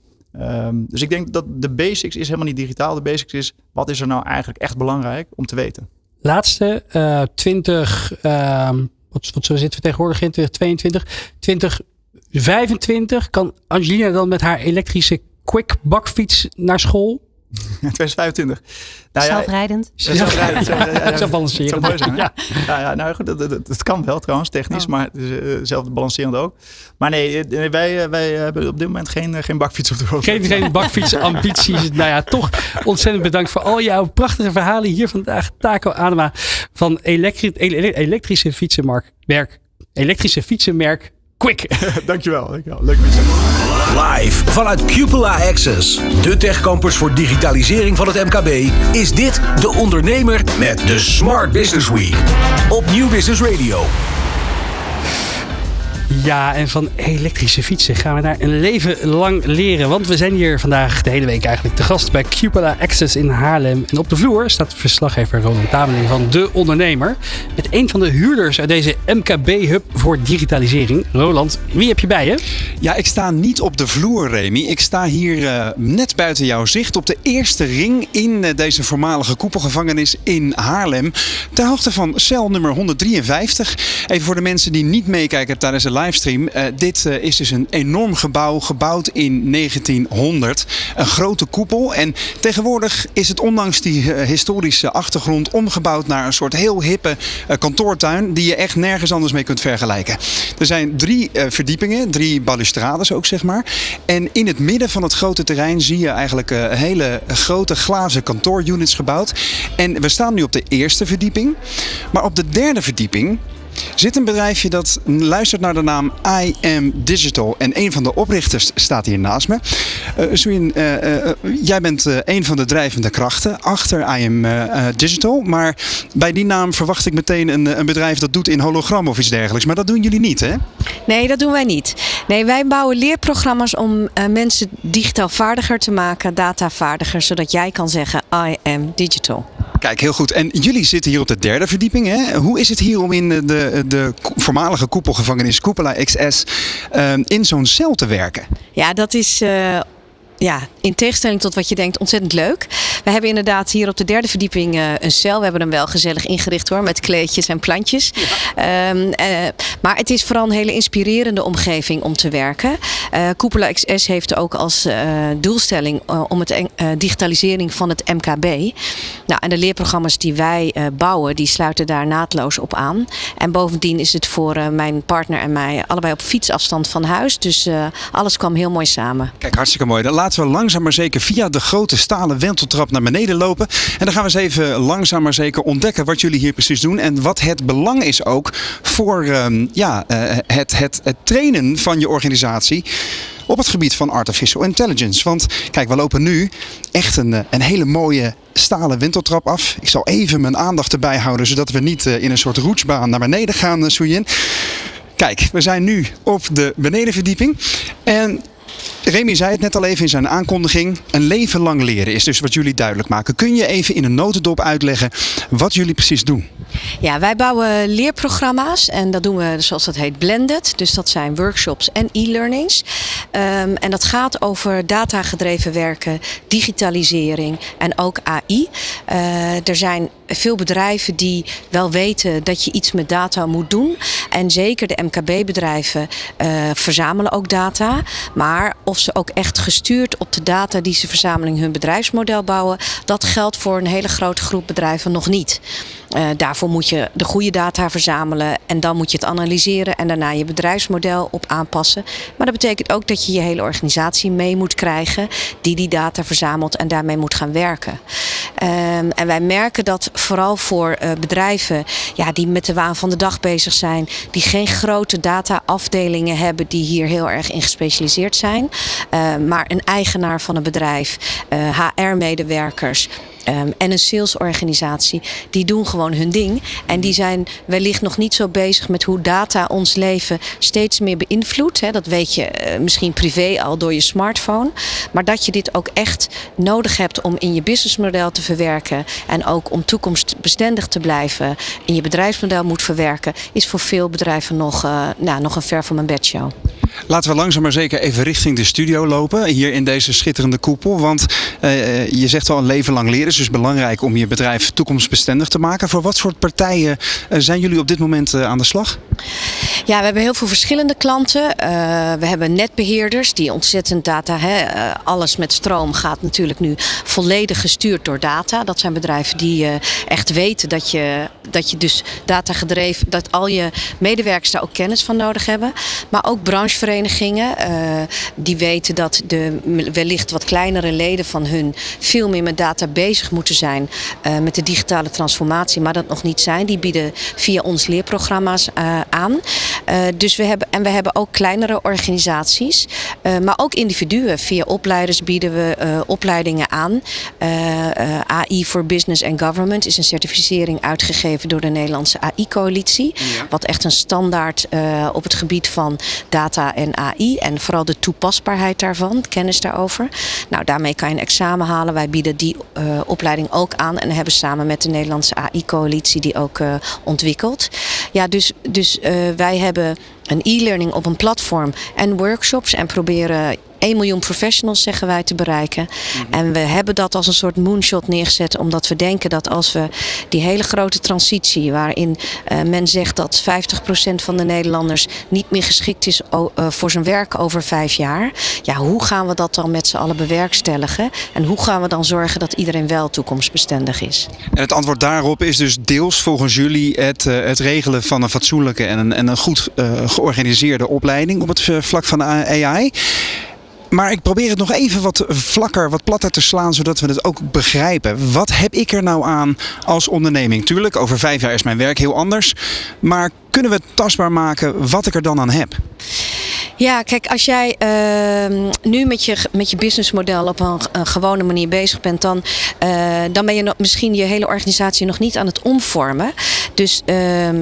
[SPEAKER 5] Um, dus ik denk dat de basics is helemaal niet digitaal. De basics is, wat is er nou eigenlijk echt belangrijk om te weten?
[SPEAKER 2] Laatste, 20, wat, wat zo zitten we tegenwoordig in 2022, 2025 kan Angelina dan met haar elektrische quick bakfiets naar school? <laughs>
[SPEAKER 5] 2025.
[SPEAKER 4] Nou, Zelfrijdend.
[SPEAKER 5] Ja, <laughs> zelfrijdend.
[SPEAKER 2] Ja, ja, <laughs> Zo balancerend.
[SPEAKER 5] Zou mooi zijn, ja. Ja, ja, nou goed, dat, dat, dat, kan wel trouwens, technisch, oh. maar uh, zelf balancerend ook. Maar nee, wij, wij hebben op dit moment geen, geen bakfiets op de rood.
[SPEAKER 2] Geen, geen bakfietsambities. nou ja, toch ontzettend bedankt voor al jouw prachtige verhalen hier vandaag. Taco Adema van elektri elektrische fietsenmerk, elektrische fietsenmerk Quick. <laughs> <laughs>
[SPEAKER 5] dankjewel, dankjewel. Leuk mensen.
[SPEAKER 1] Live vanuit Cupola Access, de techcampus voor digitalisering van het MKB, is dit De Ondernemer met de Smart Business Week op Nieuw Business Radio.
[SPEAKER 2] Ja, en van elektrische fietsen gaan we daar een leven lang leren. Want we zijn hier vandaag de hele week eigenlijk te gast bij Cupola Access in Haarlem. En op de vloer staat verslaggever Roland Tameling van De Ondernemer. Met een van de huurders uit deze MKB-hub voor digitalisering. Roland, wie heb je bij je?
[SPEAKER 6] Ja, ik sta niet op de vloer, Remy. Ik sta hier uh, net buiten jouw zicht op de eerste ring in uh, deze voormalige koepelgevangenis in Haarlem. Ter hoogte van cel nummer 153. Even voor de mensen die niet meekijken tijdens de livestream. Uh, dit uh, is dus een enorm gebouw, gebouwd in 1900. Een grote koepel. En tegenwoordig is het ondanks die uh, historische achtergrond omgebouwd naar een soort heel hippe kantoortuin. Die je echt nergens anders mee kunt vergelijken. Er zijn drie verdiepingen, drie balustrades ook zeg maar. En in het midden van het grote terrein zie je eigenlijk hele grote glazen kantoorunits gebouwd. En we staan nu op de eerste verdieping. Maar op de derde verdieping zit een bedrijfje dat luistert naar de naam I Am Digital. En een van de oprichters staat hier naast me. Uh, Suin, uh, uh, jij bent een van de drijvende krachten achter I Am Digital. Maar bij die naam verwacht ik meteen een, een, bedrijf dat doet in hologram of iets dergelijks. Maar dat doen jullie niet, hè?
[SPEAKER 7] Nee, dat doen wij niet. Nee, wij bouwen leerprogramma's om mensen digitaal vaardiger te maken, datavaardiger, zodat jij kan zeggen I Am Digital.
[SPEAKER 6] Kijk, heel goed. En jullie zitten hier op de derde verdieping. Hè? Hoe is het hier om in de, de voormalige koepelgevangenis Koepela XS uh, in zo'n cel te werken?
[SPEAKER 7] Ja, dat is uh, ja, in tegenstelling tot wat je denkt, ontzettend leuk. We hebben inderdaad hier op de derde verdieping uh, een cel. We hebben hem wel gezellig ingericht hoor, met kleedjes en plantjes. Ja. Um, uh, maar het is vooral een hele inspirerende omgeving om te werken. Uh, Koepela XS heeft ook als doelstelling om het digitalisering van het MKB. Nou, en de leerprogramma's die wij bouwen, die sluiten daar naadloos op aan. En bovendien is het voor mijn partner en mij allebei op fietsafstand van huis. Dus alles kwam heel mooi samen.
[SPEAKER 6] Kijk, hartstikke mooi. Dan laten we langzaam maar zeker via de grote stalen wenteltrap naar beneden lopen. En dan gaan we eens even langzaam maar zeker ontdekken wat jullie hier precies doen. En wat het belang is ook voor um, ja, uh, het, het, het trainen van je organisatie op het gebied van artificial intelligence. Want kijk, we lopen nu echt een, een hele mooie stalen winteltrap af. Ik zal even mijn aandacht erbij houden, zodat we niet uh, in een soort roetsbaan naar beneden gaan, uh. Kijk, we zijn nu op de benedenverdieping. En Remy zei het net al even in zijn aankondiging. Een leven lang leren is dus wat jullie duidelijk maken. Kun je even in een notendop uitleggen wat jullie precies doen?
[SPEAKER 7] Ja, wij bouwen leerprogramma's en dat doen we zoals dat heet blended. Dus dat zijn workshops en e-learnings. Ehm, en dat gaat over datagedreven werken, digitalisering en ook AI. Eh, er zijn veel bedrijven die wel weten dat je iets met data moet doen. En zeker de MKB-bedrijven uh, verzamelen ook data. Maar of ze ook echt gestuurd op de data die ze verzamelen hun bedrijfsmodel bouwen, dat geldt voor een hele grote groep bedrijven nog niet. Uh, daarvoor moet je de goede data verzamelen en dan moet je het analyseren en daarna je bedrijfsmodel op aanpassen. Maar dat betekent ook dat je je hele organisatie mee moet krijgen die die data verzamelt en daarmee moet gaan werken. Um, en wij merken dat vooral voor uh, bedrijven ja, die met de waan van de dag bezig zijn, die geen grote data-afdelingen hebben die hier heel erg in gespecialiseerd zijn, uh, maar een eigenaar van een bedrijf, HR-medewerkers. Um, en een salesorganisatie, die doen gewoon hun ding. En die zijn wellicht nog niet zo bezig met hoe data ons leven steeds meer beïnvloedt. Dat weet je uh, misschien privé al door je smartphone. Maar dat je dit ook echt nodig hebt om in je businessmodel te verwerken. En ook om toekomstbestendig te blijven in je bedrijfsmodel moet verwerken. Is voor veel bedrijven nog, uh, nou, nog een ver van mijn bedshow.
[SPEAKER 6] Laten we langzaam maar zeker even richting de studio lopen. Hier in deze schitterende koepel. Want uh, je zegt al een leven lang leren is dus belangrijk om je bedrijf toekomstbestendig te maken. Voor wat soort partijen zijn jullie op dit moment aan de slag?
[SPEAKER 7] Ja, we hebben heel veel verschillende klanten. We hebben netbeheerders die ontzettend data. Hè, alles met stroom gaat natuurlijk nu volledig gestuurd door data. Dat zijn bedrijven die echt weten dat je, dat je dus data gedreven, dat al je medewerkers daar ook kennis van nodig hebben. Maar ook brancheverenigingen die weten dat de wellicht wat kleinere leden van hun veel meer met data bezig moeten zijn met de digitale transformatie, maar dat nog niet zijn. Die bieden via ons leerprogramma's aan. Uh, dus we hebben, en we hebben ook kleinere organisaties, maar ook individuen. Via opleiders bieden we opleidingen aan. AI for Business and Government is een certificering uitgegeven door de Nederlandse AI-coalitie. Ja. Wat echt een standaard op het gebied van data en AI en vooral de toepasbaarheid daarvan, kennis daarover. Nou, daarmee kan je een examen halen. Wij bieden die opleiding ook aan en hebben samen met de Nederlandse AI-coalitie die ook ontwikkeld. Ja, dus, dus wij hebben een e-learning op een platform en workshops en proberen 1 miljoen professionals, zeggen wij, te bereiken. Mm -hmm. En we hebben dat als een soort moonshot neergezet, omdat we denken dat als we die hele grote transitie, waarin uh, men zegt dat 50% van de Nederlanders niet meer geschikt is uh, voor zijn werk over vijf jaar, ja, hoe gaan we dat dan met z'n allen bewerkstelligen? En hoe gaan we dan zorgen dat iedereen wel toekomstbestendig is?
[SPEAKER 6] En het antwoord daarop is dus deels volgens jullie het, uh, het regelen van een fatsoenlijke en een, en een goed georganiseerde opleiding op het vlak van AI. Maar ik probeer het nog even wat vlakker, wat platter te slaan, zodat we het ook begrijpen. Wat heb ik er nou aan als onderneming? Tuurlijk, over vijf jaar is mijn werk heel anders. Maar kunnen we tastbaar maken wat ik er dan aan heb?
[SPEAKER 7] Ja, kijk, als jij uh, nu met je, met je businessmodel op een, gewone manier bezig bent, dan, uh, dan ben je misschien je hele organisatie nog niet aan het omvormen. Dus uh,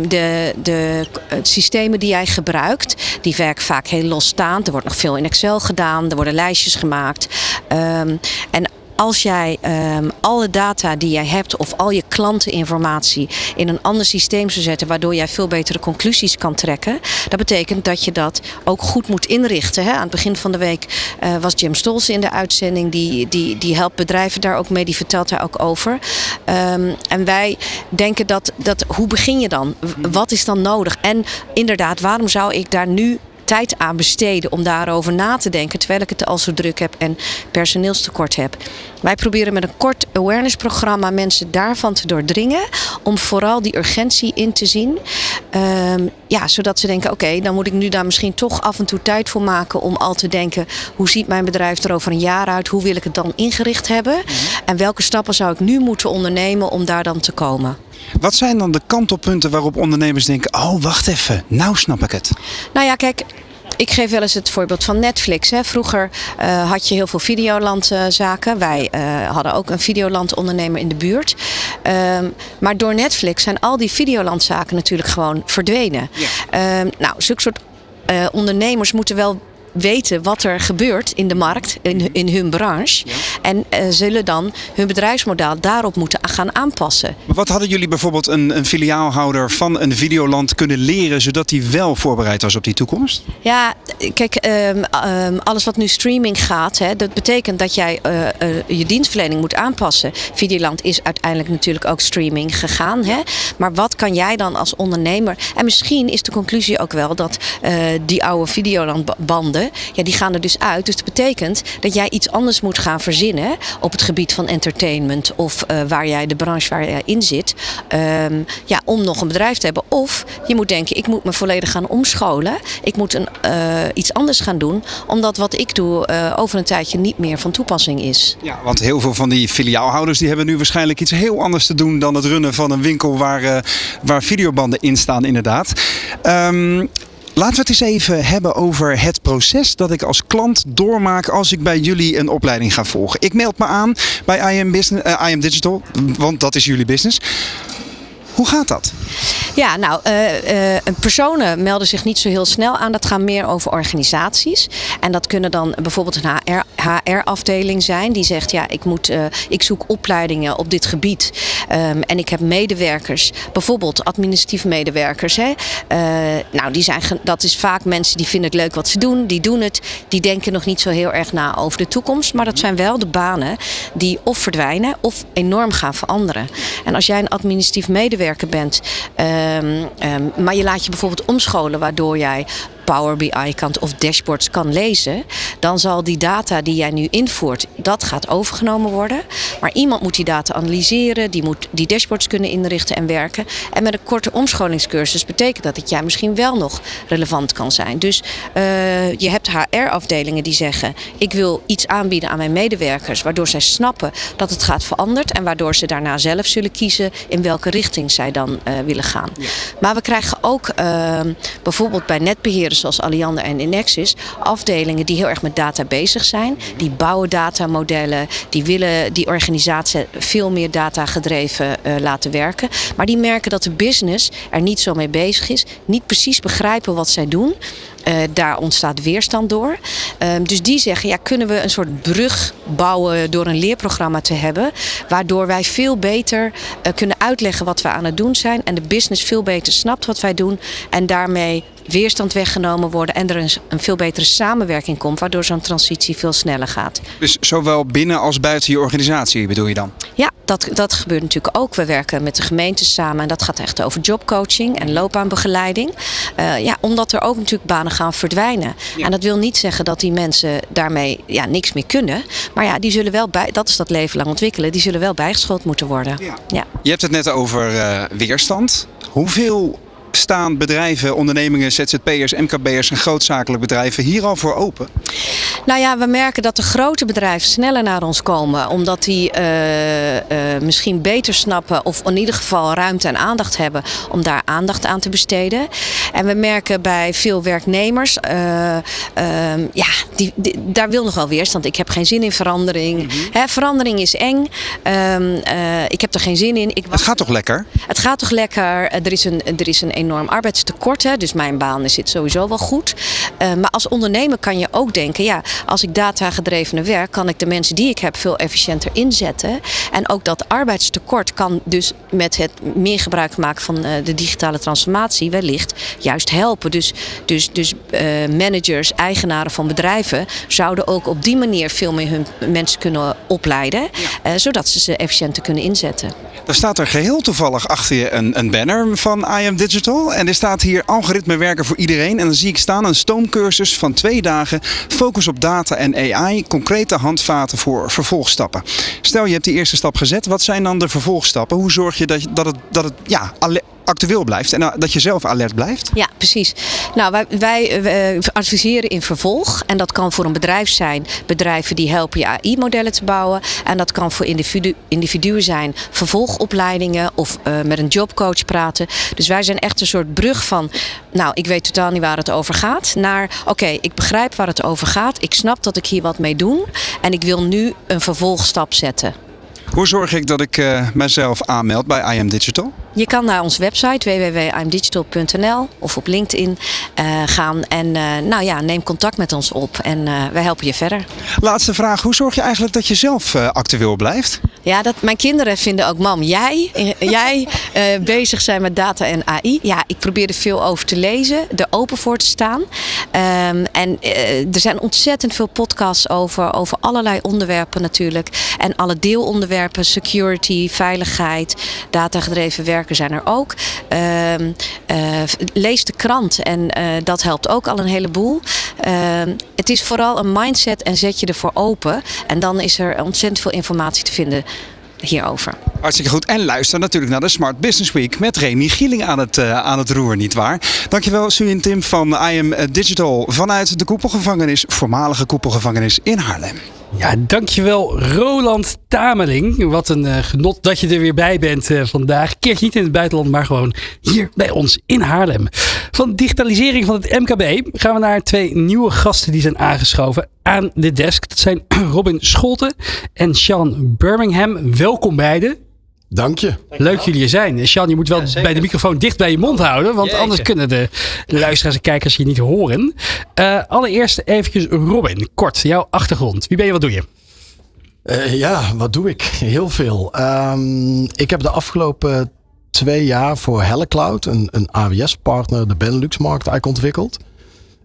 [SPEAKER 7] de, de systemen die jij gebruikt, die werken vaak heel losstaand. Er wordt nog veel in Excel gedaan, er worden lijstjes gemaakt. Um, en als jij um, alle data die jij hebt of al je klanteninformatie in een ander systeem zou zetten, waardoor jij veel betere conclusies kan trekken, dat betekent dat je dat ook goed moet inrichten. Hè? Aan het begin van de week uh, was Jim Stolz in de uitzending, die, die, die helpt bedrijven daar ook mee, die vertelt daar ook over. Um, en wij denken dat, dat, hoe begin je dan? Wat is dan nodig? En inderdaad, waarom zou ik daar nu tijd aan besteden om daarover na te denken, terwijl ik het al zo druk heb en personeelstekort heb. Wij proberen met een kort awareness programma mensen daarvan te doordringen, om vooral die urgentie in te zien. Um, ja, zodat ze denken, oké, okay, dan moet ik nu daar misschien toch af en toe tijd voor maken om al te denken, hoe ziet mijn bedrijf er over een jaar uit? Hoe wil ik het dan ingericht hebben? Mm -hmm. En welke stappen zou ik nu moeten ondernemen om daar dan te komen?
[SPEAKER 6] Wat zijn dan de kantelpunten waarop ondernemers denken: oh, wacht even, nou snap ik het?
[SPEAKER 7] Nou ja, kijk. Ik geef wel eens het voorbeeld van Netflix. Hè. Vroeger uh, had je heel veel videolandzaken. Uh, Wij uh, hadden ook een videolandondernemer in de buurt. Um, maar door Netflix zijn al die videolandzaken natuurlijk gewoon verdwenen. Ja. Um, nou, zulke soort ondernemers moeten wel weten wat er gebeurt in de markt, in, in hun branche. En uh, zullen dan hun bedrijfsmodel daarop moeten gaan aanpassen.
[SPEAKER 6] Maar wat hadden jullie bijvoorbeeld een, een filiaalhouder van een videoland kunnen leren, zodat hij wel voorbereid was op die toekomst?
[SPEAKER 7] Ja, kijk, um, um, alles wat nu streaming gaat, hè, dat betekent dat jij uh, uh, je dienstverlening moet aanpassen. Videoland is uiteindelijk natuurlijk ook streaming gegaan. Hè? Maar wat kan jij dan als ondernemer? En misschien is de conclusie ook wel dat die oude videolandbanden, ja, die gaan er dus uit. Dus dat betekent dat jij iets anders moet gaan verzinnen op het gebied van entertainment of waar jij de branche waar jij in zit, um, ja, om nog een bedrijf te hebben. Of je moet denken, ik moet me volledig gaan omscholen. Ik moet een, uh, iets anders gaan doen, omdat wat ik doe uh, over een tijdje niet meer van toepassing is.
[SPEAKER 6] Ja, want heel veel van die filiaalhouders die hebben nu waarschijnlijk iets heel anders te doen dan het runnen van een winkel waar, waar videobanden in staan, inderdaad. Um, Laten we het eens even hebben over het proces dat ik als klant doormaak als ik bij jullie een opleiding ga volgen. Ik meld me aan bij IM, Business, uh, IM Digital, want dat is jullie business. Hoe gaat dat?
[SPEAKER 7] Ja, nou, uh, uh, personen melden zich niet zo heel snel aan. Dat gaat meer over organisaties. En dat kunnen dan bijvoorbeeld een HR-afdeling zijn. Die zegt, ja, ik, moet, uh, ik zoek opleidingen op dit gebied. Um, en ik heb medewerkers, bijvoorbeeld administratieve medewerkers. Hè. nou, die zijn, dat is vaak mensen die vinden het leuk wat ze doen. Die doen het. Die denken nog niet zo heel erg na over de toekomst. Maar dat zijn wel de banen die of verdwijnen of enorm gaan veranderen. En als jij een administratief medewerker bent... Um, um, maar je laat je bijvoorbeeld omscholen waardoor jij Power BI kan of dashboards kan lezen, dan zal die data die jij nu invoert, dat gaat overgenomen worden. Maar iemand moet die data analyseren, die moet die dashboards kunnen inrichten en werken. En met een korte omscholingscursus betekent dat dat jij misschien wel nog relevant kan zijn. Dus uh, je hebt HR-afdelingen die zeggen: ik wil iets aanbieden aan mijn medewerkers, waardoor zij snappen dat het gaat veranderd en waardoor ze daarna zelf zullen kiezen in welke richting zij dan uh, willen gaan. Ja. Maar we krijgen ook uh, bijvoorbeeld bij netbeheerders zoals Alliander en Inexis afdelingen die heel erg met data bezig zijn. Die bouwen datamodellen, die willen die organisatie veel meer data gedreven uh, laten werken. Maar die merken dat de business er niet zo mee bezig is, niet precies begrijpen wat zij doen. Uh, daar ontstaat weerstand door. Uh, dus die zeggen, ja, kunnen we een soort brug bouwen door een leerprogramma te hebben, waardoor wij veel beter uh, kunnen uitleggen wat we aan het doen zijn en de business veel beter snapt wat wij doen en daarmee weerstand weggenomen worden en er een, een veel betere samenwerking komt, waardoor zo'n transitie veel sneller gaat.
[SPEAKER 6] Dus zowel binnen als buiten je organisatie bedoel je dan?
[SPEAKER 7] Ja, dat, dat gebeurt natuurlijk ook. We werken met de gemeente samen en dat gaat echt over jobcoaching en loopbaanbegeleiding. Uh, ja, omdat er ook natuurlijk banen gaan verdwijnen. Ja. En dat wil niet zeggen dat die mensen daarmee ja, niks meer kunnen. Maar ja, die zullen wel bij, dat is dat leven lang ontwikkelen, die zullen wel bijgeschoold moeten worden. Ja.
[SPEAKER 6] ja. Je hebt het net over uh, weerstand. Hoeveel staan bedrijven, ondernemingen, ZZP'ers, MKB'ers en grootzakelijk bedrijven hier al voor open?
[SPEAKER 7] Nou ja, we merken dat de grote bedrijven sneller naar ons komen. Omdat die uh, uh, misschien beter snappen of in ieder geval ruimte en aandacht hebben om daar aandacht aan te besteden. En we merken bij veel werknemers, uh, ja, die, die, daar wil nog wel weerstand. Ik heb geen zin in verandering. Mm -hmm. Hè, verandering is eng. Um, ik heb er geen zin in. Ik
[SPEAKER 6] het gaat toch lekker?
[SPEAKER 7] Het gaat toch lekker. Er is een, er is een enorm arbeidstekort. Hè, dus mijn baan zit sowieso wel goed. maar als ondernemer kan je ook denken, ja, als ik datagedrevene werk, kan ik de mensen die ik heb veel efficiënter inzetten. En ook dat arbeidstekort kan dus met het meer gebruik maken van uh, de digitale transformatie wellicht juist helpen. Dus, dus, dus uh, managers, eigenaren van bedrijven zouden ook op die manier veel meer hun mensen kunnen opleiden, ja. uh, zodat ze ze efficiënter kunnen inzetten.
[SPEAKER 6] Er staat er geheel toevallig achter je een, een banner van IM Digital. En er staat hier algoritme werken voor iedereen. En dan zie ik staan een stoomcursus van twee dagen. Focus op data en AI. Concrete handvaten voor vervolgstappen. Stel je hebt die eerste stap gezet. Wat zijn dan de vervolgstappen? Hoe zorg je dat, dat het, dat het ja, actueel blijft en dat je zelf alert blijft?
[SPEAKER 7] Ja, precies. Nou, wij, wij, wij, adviseren in vervolg. En dat kan voor een bedrijf zijn, bedrijven die helpen je AI-modellen te bouwen. En dat kan voor individu, individuen zijn, vervolgopleidingen of uh, met een jobcoach praten. Dus wij zijn echt een soort brug van, nou, ik weet totaal niet waar het over gaat, naar, oké, okay, ik begrijp waar het over gaat. Ik snap dat ik hier wat mee doe. En ik wil nu een vervolgstap zetten.
[SPEAKER 6] Hoe zorg ik dat ik uh, mezelf aanmeld bij IM Digital?
[SPEAKER 7] Je kan naar onze website www.imdigital.nl of op LinkedIn uh, gaan en uh, nou ja, neem contact met ons op en uh, wij helpen je verder.
[SPEAKER 6] Laatste vraag, hoe zorg je eigenlijk dat je zelf actueel blijft?
[SPEAKER 7] Ja, dat, mijn kinderen vinden ook, mam, jij, jij bezig zijn met data en AI. Ja, ik probeer er veel over te lezen, er open voor te staan. Um, en er zijn ontzettend veel podcasts over, over allerlei onderwerpen natuurlijk. En alle deelonderwerpen, security, veiligheid, datagedreven werk zijn er ook. Uh, uh, lees de krant en uh, dat helpt ook al een heleboel. Ehm, het is vooral een mindset en zet je ervoor open. En dan is er ontzettend veel informatie te vinden hierover.
[SPEAKER 6] Hartstikke goed. En luister natuurlijk naar de Smart Business Week met Remy Gieling aan het, uh, aan het roer, nietwaar? Dankjewel, Sue en Tim van I Am Digital vanuit de koepelgevangenis, voormalige koepelgevangenis in Haarlem.
[SPEAKER 2] Ja, dankjewel Roland Tameling. Wat een uh, genot dat je er weer bij bent uh, vandaag. Keert niet in het buitenland, maar gewoon hier bij ons in Haarlem. Van digitalisering van het MKB gaan we naar twee nieuwe gasten die zijn aangeschoven aan de desk. Dat zijn <clears throat> Robin Scholten en Sean Birmingham. Welkom beiden.
[SPEAKER 8] Dank je.
[SPEAKER 2] Leuk jullie er zijn. Sjan, je moet wel bij de microfoon dicht bij je mond houden. Want anders kunnen de luisteraars en kijkers je niet horen. Uh, allereerst eventjes Robin, kort, jouw achtergrond. Wie ben je, wat doe je?
[SPEAKER 8] Uh, ja, wat doe ik? Heel veel. Um, ik heb de afgelopen twee jaar voor HelleCloud, een, een AWS-partner, de Benelux-markt eigenlijk ontwikkeld.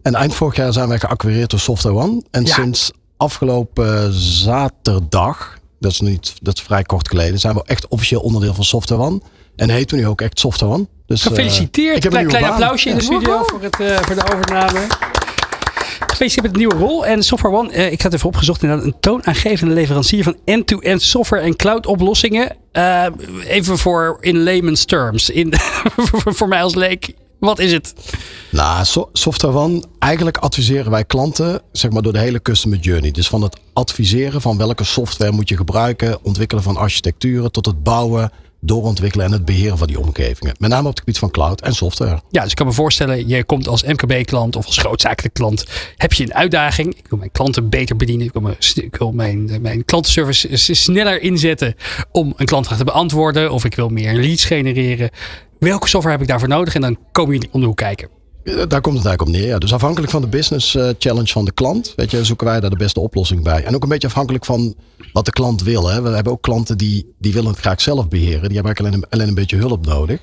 [SPEAKER 8] En eind vorig jaar zijn wij geacquireerd door Software One. En ja. sinds afgelopen zaterdag dat is, niet, dat is vrij kort geleden. Zijn we echt officieel onderdeel van Software One. En heten we nu ook echt Software One.
[SPEAKER 2] Dus, Gefeliciteerd. Uh, ik heb een klein, klein applausje in de studio voor, het, uh, voor de overname. Gefeliciteerd met de nieuwe rol. En Software One, uh, ik had even opgezocht, inderdaad een toonaangevende leverancier van end-to-end -end software en cloud oplossingen. Uh, even voor in layman's terms. In, <laughs> voor mij als leek. Wat is het?
[SPEAKER 8] Nou, so Software One, eigenlijk adviseren wij klanten zeg maar, door de hele customer journey. Dus van het adviseren van welke software moet je gebruiken, ontwikkelen van architecturen tot het bouwen, doorontwikkelen en het beheren van die omgevingen. Met name op het gebied van cloud en software.
[SPEAKER 2] Ja, dus ik kan me voorstellen, je komt als MKB-klant of als grootzakelijke klant, heb je een uitdaging. Ik wil mijn klanten beter bedienen. Ik wil mijn, wil mijn, klantenservice sneller inzetten om een klantvraag te beantwoorden. Of ik wil meer leads genereren. Welke software heb ik daarvoor nodig? En dan komen jullie om de hoek kijken.
[SPEAKER 8] Daar komt het eigenlijk op neer. Ja. Dus afhankelijk van de business uh, challenge van de klant, weet je, zoeken wij daar de beste oplossing bij. En ook een beetje afhankelijk van wat de klant wil. Hè. We hebben ook klanten die, die willen het graag zelf beheren. Die hebben eigenlijk alleen, alleen een beetje hulp nodig.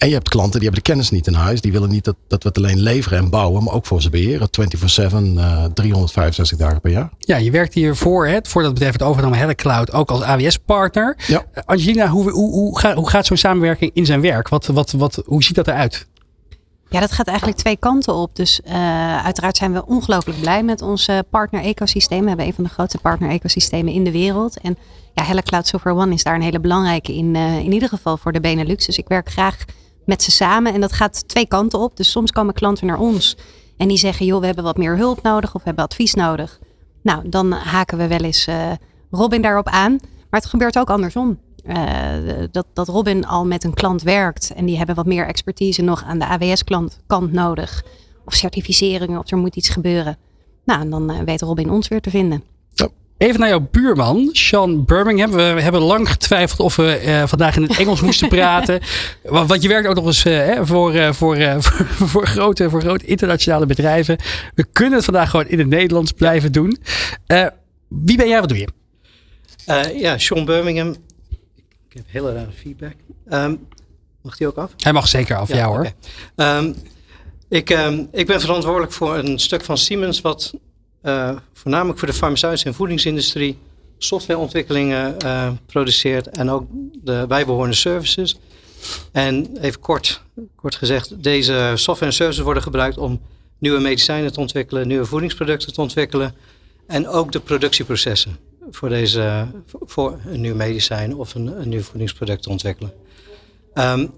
[SPEAKER 8] En je hebt klanten die hebben de kennis niet in huis. Die willen niet dat, dat we het alleen leveren en bouwen, maar ook voor ze beheren. 24-7, uh, 365 dagen per jaar.
[SPEAKER 2] Ja, je werkt hiervoor, hè, voor dat bedrijf het overname Helle Cloud, ook als AWS-partner. Ja. Uh, Angelina, hoe, hoe, hoe, gaat, hoe gaat zo'n samenwerking in zijn werk? Wat, wat, wat, hoe ziet dat eruit?
[SPEAKER 4] Ja, dat gaat eigenlijk twee kanten op. Dus uh, uiteraard zijn we ongelooflijk blij met ons partner-ecosysteem. We hebben een van de grootste partner-ecosystemen in de wereld. En ja, Helle Cloud Software One is daar een hele belangrijke in, uh, in ieder geval voor de Benelux. Dus ik werk graag met ze samen. En dat gaat twee kanten op. Dus soms komen klanten naar ons en die zeggen: joh, we hebben wat meer hulp nodig of we hebben advies nodig. Nou, dan haken we wel eens uh, Robin daarop aan. Maar het gebeurt ook andersom. Uh, dat, dat Robin al met een klant werkt en die hebben wat meer expertise nog aan de AWS-klant kant nodig. Of certificeringen, of er moet iets gebeuren. Nou, en dan uh, weet Robin ons weer te vinden.
[SPEAKER 2] Even naar jouw buurman, Sean Birmingham. We hebben lang getwijfeld of we uh, vandaag in het Engels moesten <laughs> praten. Want je werkt ook nog eens uh, voor, uh, voor, <laughs> voor, voor, grote, voor grote internationale bedrijven. We kunnen het vandaag gewoon in het Nederlands blijven doen. wie ben jij? Wat doe je?
[SPEAKER 9] ja, Sean Birmingham. Ik heb hele rare feedback. Um, mag die ook af?
[SPEAKER 2] Hij mag zeker af, ja, ja hoor.
[SPEAKER 9] Okay. Um, ik, um, ik ben verantwoordelijk voor een stuk van Siemens wat uh, voornamelijk voor de farmaceutische en voedingsindustrie softwareontwikkelingen uh, produceert en ook de bijbehorende services. En even kort, kort gezegd, deze software en services worden gebruikt om nieuwe medicijnen te ontwikkelen, nieuwe voedingsproducten te ontwikkelen en ook de productieprocessen voor, deze, voor een nieuw medicijn of een, een nieuw voedingsproduct te ontwikkelen. Um,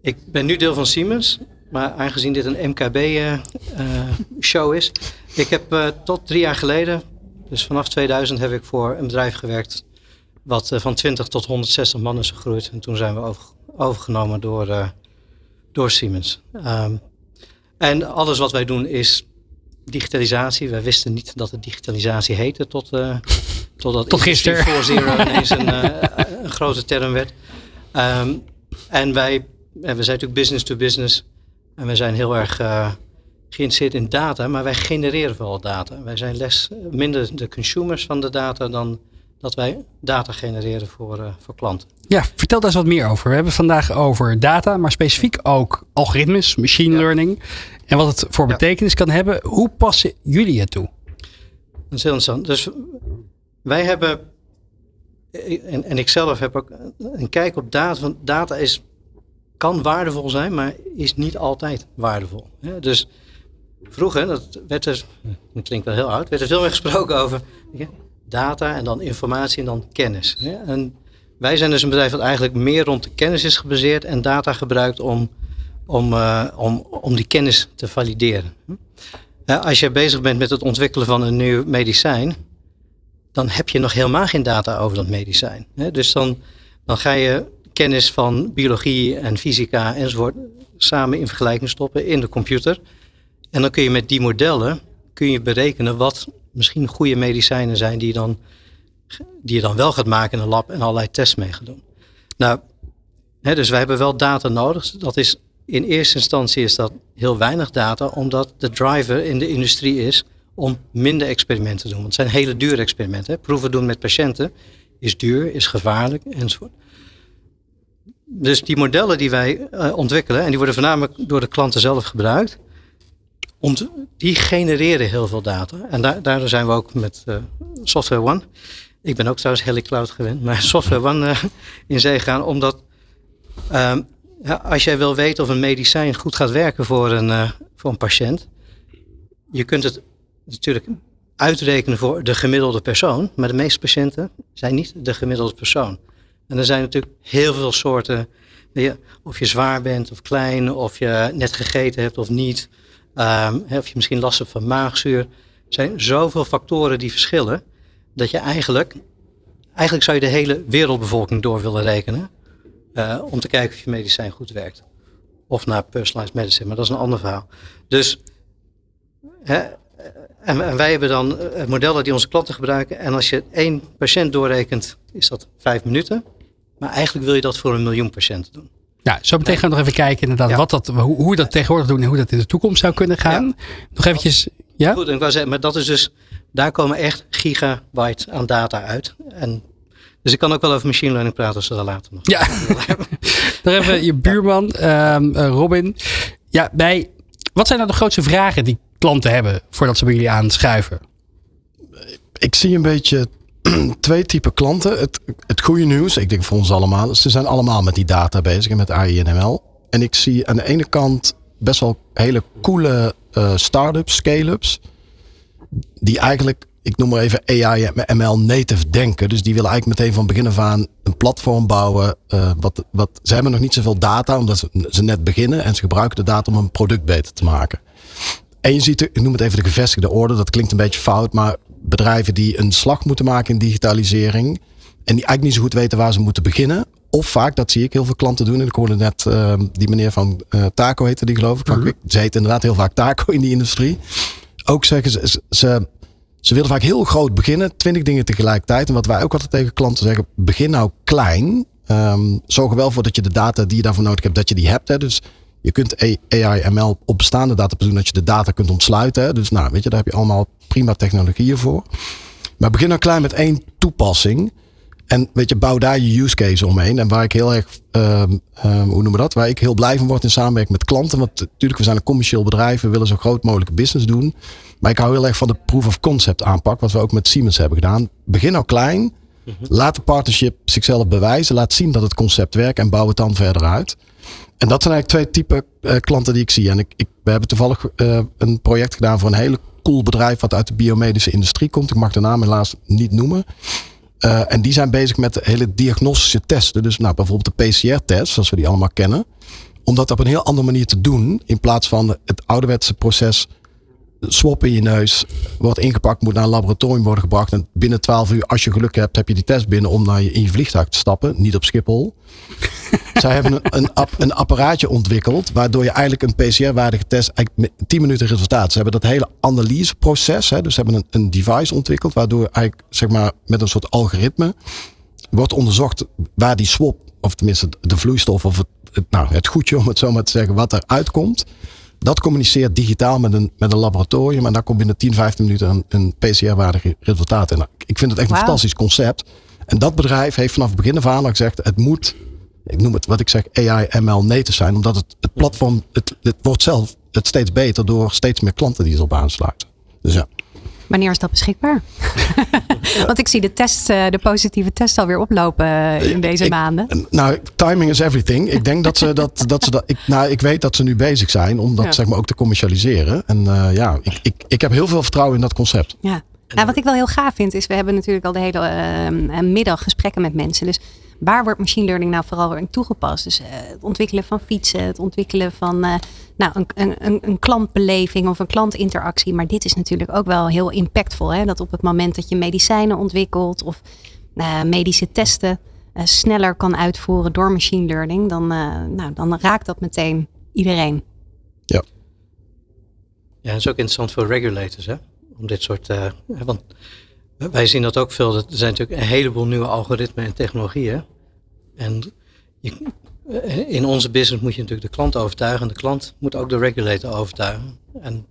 [SPEAKER 9] ik ben nu deel van Siemens, maar aangezien dit een MKB-show uh, uh, is, ik heb uh, tot drie jaar geleden, dus vanaf 2000, heb ik voor een bedrijf gewerkt wat van 20 tot 160 man is gegroeid. En toen zijn we over, overgenomen door, door Siemens. Um, en alles wat wij doen is digitalisatie. Wij wisten niet dat het digitalisatie heette tot, <laughs> totdat
[SPEAKER 2] tot gisteren
[SPEAKER 9] voor Zero <laughs> ineens een, een, grote term werd. Um, En wij, en we zijn natuurlijk business to business. En we zijn heel erg uh, geïnteresseerd in data, maar wij genereren vooral data. Wij zijn les, minder de consumers van de data dan dat wij data genereren voor, uh, voor klanten.
[SPEAKER 2] Ja, vertel daar eens wat meer over. We hebben vandaag over data, maar specifiek ook algoritmes, machine learning. En wat het voor betekenis kan hebben. Hoe passen jullie het toe?
[SPEAKER 9] Dat is heel interessant. Dus wij hebben, en, en ik zelf heb ook een kijk op data. Want data is, kan waardevol zijn, maar is niet altijd waardevol. Dus vroeger, dat werd er, dat klinkt wel heel oud, werd er veel meer gesproken over data en dan informatie en dan kennis. En wij zijn dus een bedrijf dat eigenlijk meer rond de kennis is gebaseerd en data gebruikt om, om, uh, om, om die kennis te valideren. Als je bezig bent met het ontwikkelen van een nieuw medicijn, dan heb je nog helemaal geen data over dat medicijn. Dus dan, dan ga je kennis van biologie en fysica enzovoort samen in vergelijking stoppen in de computer. En dan kun je met die modellen kun je berekenen wat misschien goede medicijnen zijn die je dan, die je dan wel gaat maken in een lab en allerlei tests mee gaat doen. Nou, hè, dus wij hebben wel data nodig. Dat is, in eerste instantie is dat heel weinig data, omdat de driver in de industrie is om minder experimenten te doen. Want het zijn hele dure experimenten. Hè. Proeven doen met patiënten is duur, is gevaarlijk enzovoort. Dus die modellen die wij uh, ontwikkelen, en die worden voornamelijk door de klanten zelf gebruikt, die genereren heel veel data. En daar, daardoor zijn we ook met uh, Software One. Ik ben ook trouwens HeliCloud gewend, maar <laughs> Software One uh, in zee gaan. Omdat um, ja, als jij wil weten of een medicijn goed gaat werken voor een, uh, voor een patiënt. Je kunt het natuurlijk uitrekenen voor de gemiddelde persoon. Maar de meeste patiënten zijn niet de gemiddelde persoon. En er zijn natuurlijk heel veel soorten. Of je zwaar bent of klein, of je net gegeten hebt of niet. Um, of je misschien last hebt van maagzuur. Er zijn zoveel factoren die verschillen. Dat je eigenlijk, eigenlijk zou je de hele wereldbevolking door willen rekenen. Uh, om te kijken of je medicijn goed werkt. Of naar personalized medicine, maar dat is een ander verhaal. Dus, hè, en, en, wij hebben dan uh, modellen die onze klanten gebruiken. En als je één patiënt doorrekent, is dat vijf minuten. Maar eigenlijk wil je dat voor een miljoen patiënten doen.
[SPEAKER 2] Ja, zo meteen gaan we nog even kijken inderdaad wat dat, hoe, hoe we dat tegenwoordig doen en hoe dat in de toekomst zou kunnen gaan. Nog eventjes, ja?
[SPEAKER 9] Goed, ik wou zeggen, maar dat is dus, daar komen echt gigabyte aan data uit. En, dus ik kan ook wel over machine learning praten als we dat later nog.
[SPEAKER 2] Ja, <laughs> dan even je buurman um, Robin. Ja, bij, wat zijn nou de grootste vragen die klanten hebben voordat ze bij jullie aanschuiven?
[SPEAKER 8] Ik zie een beetje <clears throat> twee typen klanten. Het, het goede nieuws, ik denk voor ons allemaal, ze zijn allemaal met die data bezig en met AI en ML. En ik zie aan de ene kant best wel hele coole uh, start-ups, scale-ups, die eigenlijk, ik noem maar even AI en ML native denken. Dus die willen eigenlijk meteen van begin af aan een platform bouwen. Uh, wat, wat, ze hebben nog niet zoveel data, omdat ze, ze net beginnen en ze gebruiken de data om een product beter te maken. En je ziet, ik noem het even de gevestigde orde, dat klinkt een beetje fout, maar bedrijven die een slag moeten maken in digitalisering. En die eigenlijk niet zo goed weten waar ze moeten beginnen. Of vaak, dat zie ik heel veel klanten doen. En ik hoorde net uh, die meneer van uh, Taco heette die geloof ik. Mm -hmm. Ze heet inderdaad heel vaak Taco in die industrie. Ook zeggen ze, ze, ze willen vaak heel groot beginnen. Twintig dingen tegelijkertijd. En wat wij ook altijd tegen klanten zeggen. Begin nou klein. Um, zorg er wel voor dat je de data die je daarvoor nodig hebt, dat je die hebt. Hè. Dus je kunt AI, ML op bestaande data doen dat je de data kunt ontsluiten. Hè. Dus nou, weet je, daar heb je allemaal prima technologieën voor. Maar begin dan klein met één toepassing. En weet je, bouw daar je use case omheen. En waar ik heel erg, um, um, hoe noemen we dat? Waar ik heel blij van word in samenwerking met klanten. Want natuurlijk, we zijn een commercieel bedrijf. We willen zo groot mogelijk business doen. Maar ik hou heel erg van de proof of concept aanpak. Wat we ook met Siemens hebben gedaan. Begin nou klein. Mm -hmm. Laat de partnership zichzelf bewijzen. Laat zien dat het concept werkt. En bouw het dan verder uit. En dat zijn eigenlijk twee typen uh, klanten die ik zie. En ik, we hebben toevallig uh, een project gedaan voor een hele cool bedrijf wat uit de biomedische industrie komt. Ik mag de naam helaas niet noemen. Uh, en die zijn bezig met hele diagnostische testen. Dus nou, bijvoorbeeld de PCR-test, zoals we die allemaal kennen. Om dat op een heel andere manier te doen. In plaats van het ouderwetse proces swap in je neus. Wordt ingepakt, moet naar een laboratorium worden gebracht. En binnen 12 uur, als je geluk hebt, heb je die test binnen om naar je, in je vliegtuig te stappen. Niet op Schiphol. Zij hebben een, een, een, apparaatje ontwikkeld. Waardoor je eigenlijk een PCR-waardige test. Eigenlijk 10 minuten resultaat. Ze hebben dat hele analyseproces. Hè, dus ze hebben een, een device ontwikkeld. Waardoor eigenlijk zeg maar met een soort algoritme. Wordt onderzocht waar die swap. Of tenminste de vloeistof of het het, nou, het goedje om het zo maar te zeggen, wat eruit komt. Dat communiceert digitaal met een, met een laboratorium. En daar komt binnen 10, 15 minuten een, een PCR-waardig resultaat. En ik vind het echt een fantastisch concept. En dat bedrijf heeft vanaf het begin af aan al gezegd: het moet, ik noem het wat ik zeg, AI, ML native zijn. Omdat het, het platform, het, het wordt zelf het steeds beter door steeds meer klanten die erop aansluiten. Dus ja.
[SPEAKER 4] Wanneer is dat beschikbaar? <laughs> Want ik zie de, test, eh, de positieve test alweer oplopen eh, in deze
[SPEAKER 8] Ik-
[SPEAKER 4] maanden.
[SPEAKER 8] Nou, timing is everything. Ik denk dat ze <laughs> dat, dat ze dat. Ik, nou, ik weet dat ze nu bezig zijn om dat
[SPEAKER 4] Ja.
[SPEAKER 8] zeg maar ook te commercialiseren. En eh, ja, ik, ik, ik heb heel veel vertrouwen in dat concept.
[SPEAKER 4] Ja. Nou, wat ik wel heel gaaf vind, is we hebben natuurlijk al de hele middag gesprekken met mensen. Dus waar wordt machine learning nou vooral in toegepast? Dus eh, het ontwikkelen van fietsen, het ontwikkelen van eh, nou, een, een, een, klantbeleving of een klantinteractie. Maar dit is natuurlijk ook wel heel impactvol. Hè? Dat op het moment dat je medicijnen ontwikkelt of eh, medische testen eh, sneller kan uitvoeren door machine learning, dan, eh, nou, dan raakt dat meteen iedereen.
[SPEAKER 9] Ja, dat is ook interessant voor regulators, hè? Om dit soort. eh, want wij zien dat ook veel. Er zijn natuurlijk een heleboel nieuwe algoritmen en technologieën. En je, eh, in onze business moet je natuurlijk de klant overtuigen. En de klant moet ook de regulator overtuigen. En,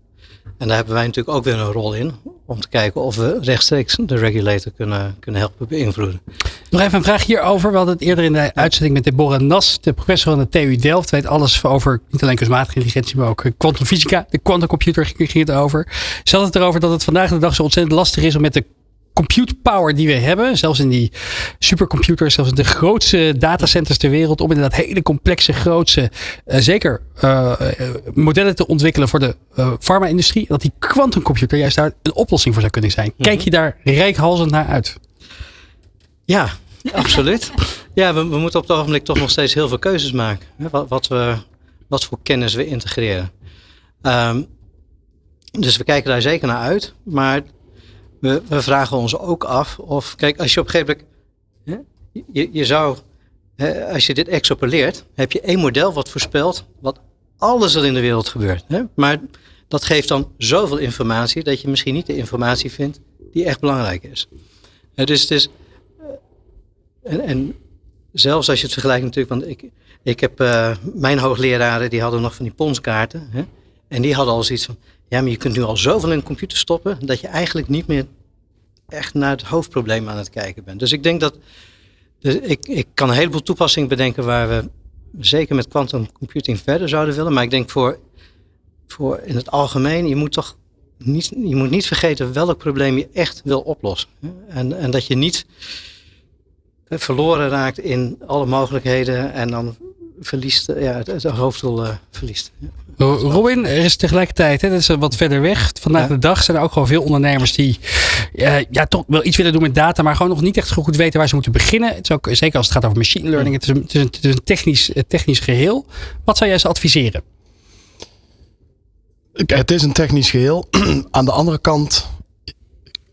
[SPEAKER 9] en daar hebben wij natuurlijk ook weer een rol in. Om te kijken of we rechtstreeks de regulator kunnen, kunnen helpen beïnvloeden.
[SPEAKER 2] Nog even een vraag hierover. We hadden het eerder in de uitzending met Deborah Nas, de professor van de TU Delft. Weet alles over niet alleen kunstmatige intelligentie, maar ook kwantumfysica. De quantumcomputer ging het over. Ze had het erover dat het vandaag de dag zo ontzettend lastig is om met de compute power die we hebben, zelfs in die supercomputers, zelfs in de grootste datacenters ter wereld, om inderdaad hele complexe, grootse, eh, zeker eh, eh, modellen te ontwikkelen voor de eh farma-industrie. Dat die quantumcomputer juist daar een oplossing voor zou kunnen zijn. Kijk je daar rijkhalsend naar uit?
[SPEAKER 9] Ja, absoluut. Ja, we, we moeten op het ogenblik toch nog steeds heel veel keuzes maken. Hè, Wat, wat, we, wat voor kennis we integreren. Ehm, dus we kijken daar zeker naar uit. Maar we, we vragen ons ook af of... Kijk, als je op een gegeven moment... Hè, je, je zou... Als je dit extrapoleert, heb je één model wat voorspelt... wat alles er in de wereld gebeurt. Hè? Maar dat geeft dan zoveel informatie... dat je misschien niet de informatie vindt die echt belangrijk is. Dus het is... En, en zelfs als je het vergelijkt natuurlijk, want ik, ik heb eh, mijn hoogleraren die hadden nog van die ponskaarten. Hè? En die hadden al zoiets van, ja, maar je kunt nu al zoveel in de computer stoppen dat je eigenlijk niet meer echt naar het hoofdprobleem aan het kijken bent. Dus ik denk dat, dus ik, ik kan een heleboel toepassingen bedenken waar we zeker met quantum computing verder zouden willen. Maar ik denk voor, voor in het algemeen, je moet toch niet, je moet niet vergeten welk probleem je echt wil oplossen. En, en dat je niet verloren raakt in alle mogelijkheden en dan verliest, ja, het, het hoofddoel eh, verliest.
[SPEAKER 2] Robin, er is tegelijkertijd, hè, dat is wat verder weg. Vandaag
[SPEAKER 9] Ja.
[SPEAKER 2] de dag zijn er ook gewoon veel ondernemers die eh, ja, toch wel iets willen doen met data, maar gewoon nog niet echt goed weten waar ze moeten beginnen. Het is ook, zeker als het gaat over machine learning, het is een, het is een, het is een technisch, eh, technisch geheel. Wat zou jij ze adviseren?
[SPEAKER 8] Het is een technisch geheel. <clears throat> Aan de andere kant,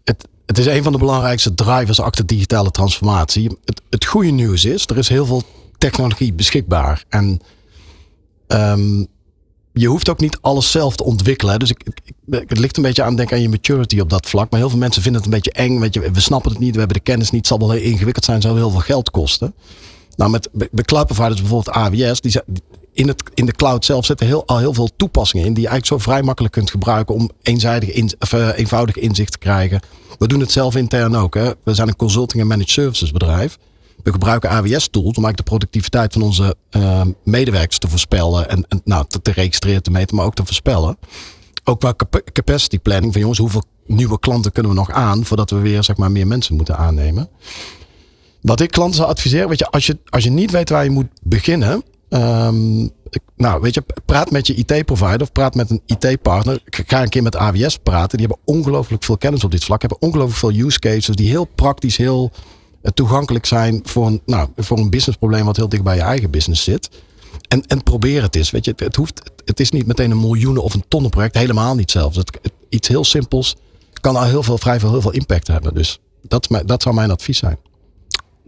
[SPEAKER 8] het, het is een van de belangrijkste drivers achter digitale transformatie. Het, het goede nieuws is, er is heel veel technologie beschikbaar. En ehm, je hoeft ook niet alles zelf te ontwikkelen. Dus ik, het ligt een beetje aan, denk aan je maturity op dat vlak. Maar heel veel mensen vinden het een beetje eng. Weet je, we snappen het niet, we hebben de kennis niet. Het zal wel heel ingewikkeld zijn, zal heel veel geld kosten. Nou, met cloud providers, bijvoorbeeld AWS, die, in, het, in de cloud zelf zitten heel, al heel veel toepassingen in die je eigenlijk zo vrij makkelijk kunt gebruiken om eenzijdig eh, eenvoudig inzicht te krijgen. We doen het zelf intern ook. Hè. We zijn een consulting en managed services bedrijf. We gebruiken AWS tools om eigenlijk de productiviteit van onze eh, medewerkers te voorspellen en, nou, te, registreren, te meten, maar ook te voorspellen. Ook qua capa- capacity planning van jongens, hoeveel nieuwe klanten kunnen we nog aan voordat we weer zeg maar, meer mensen moeten aannemen. Wat ik klanten zou adviseren, weet je, als je, als je niet weet waar je moet beginnen. ehm, nou, weet je, praat met je IT-provider of praat met een IT-partner. Ga een keer met AWS praten. Die hebben ongelooflijk veel kennis op dit vlak. Hebben ongelooflijk veel use cases die heel praktisch, heel toegankelijk zijn voor een, nou, voor een businessprobleem wat heel dicht bij je eigen business zit. En, en probeer het eens. Weet je, het, hoeft, het is niet meteen een miljoenen of een tonnen project. Helemaal niet zelfs. Het, iets heel simpels kan al heel veel, vrij veel, heel veel impact hebben. Dus dat, dat zou mijn advies zijn.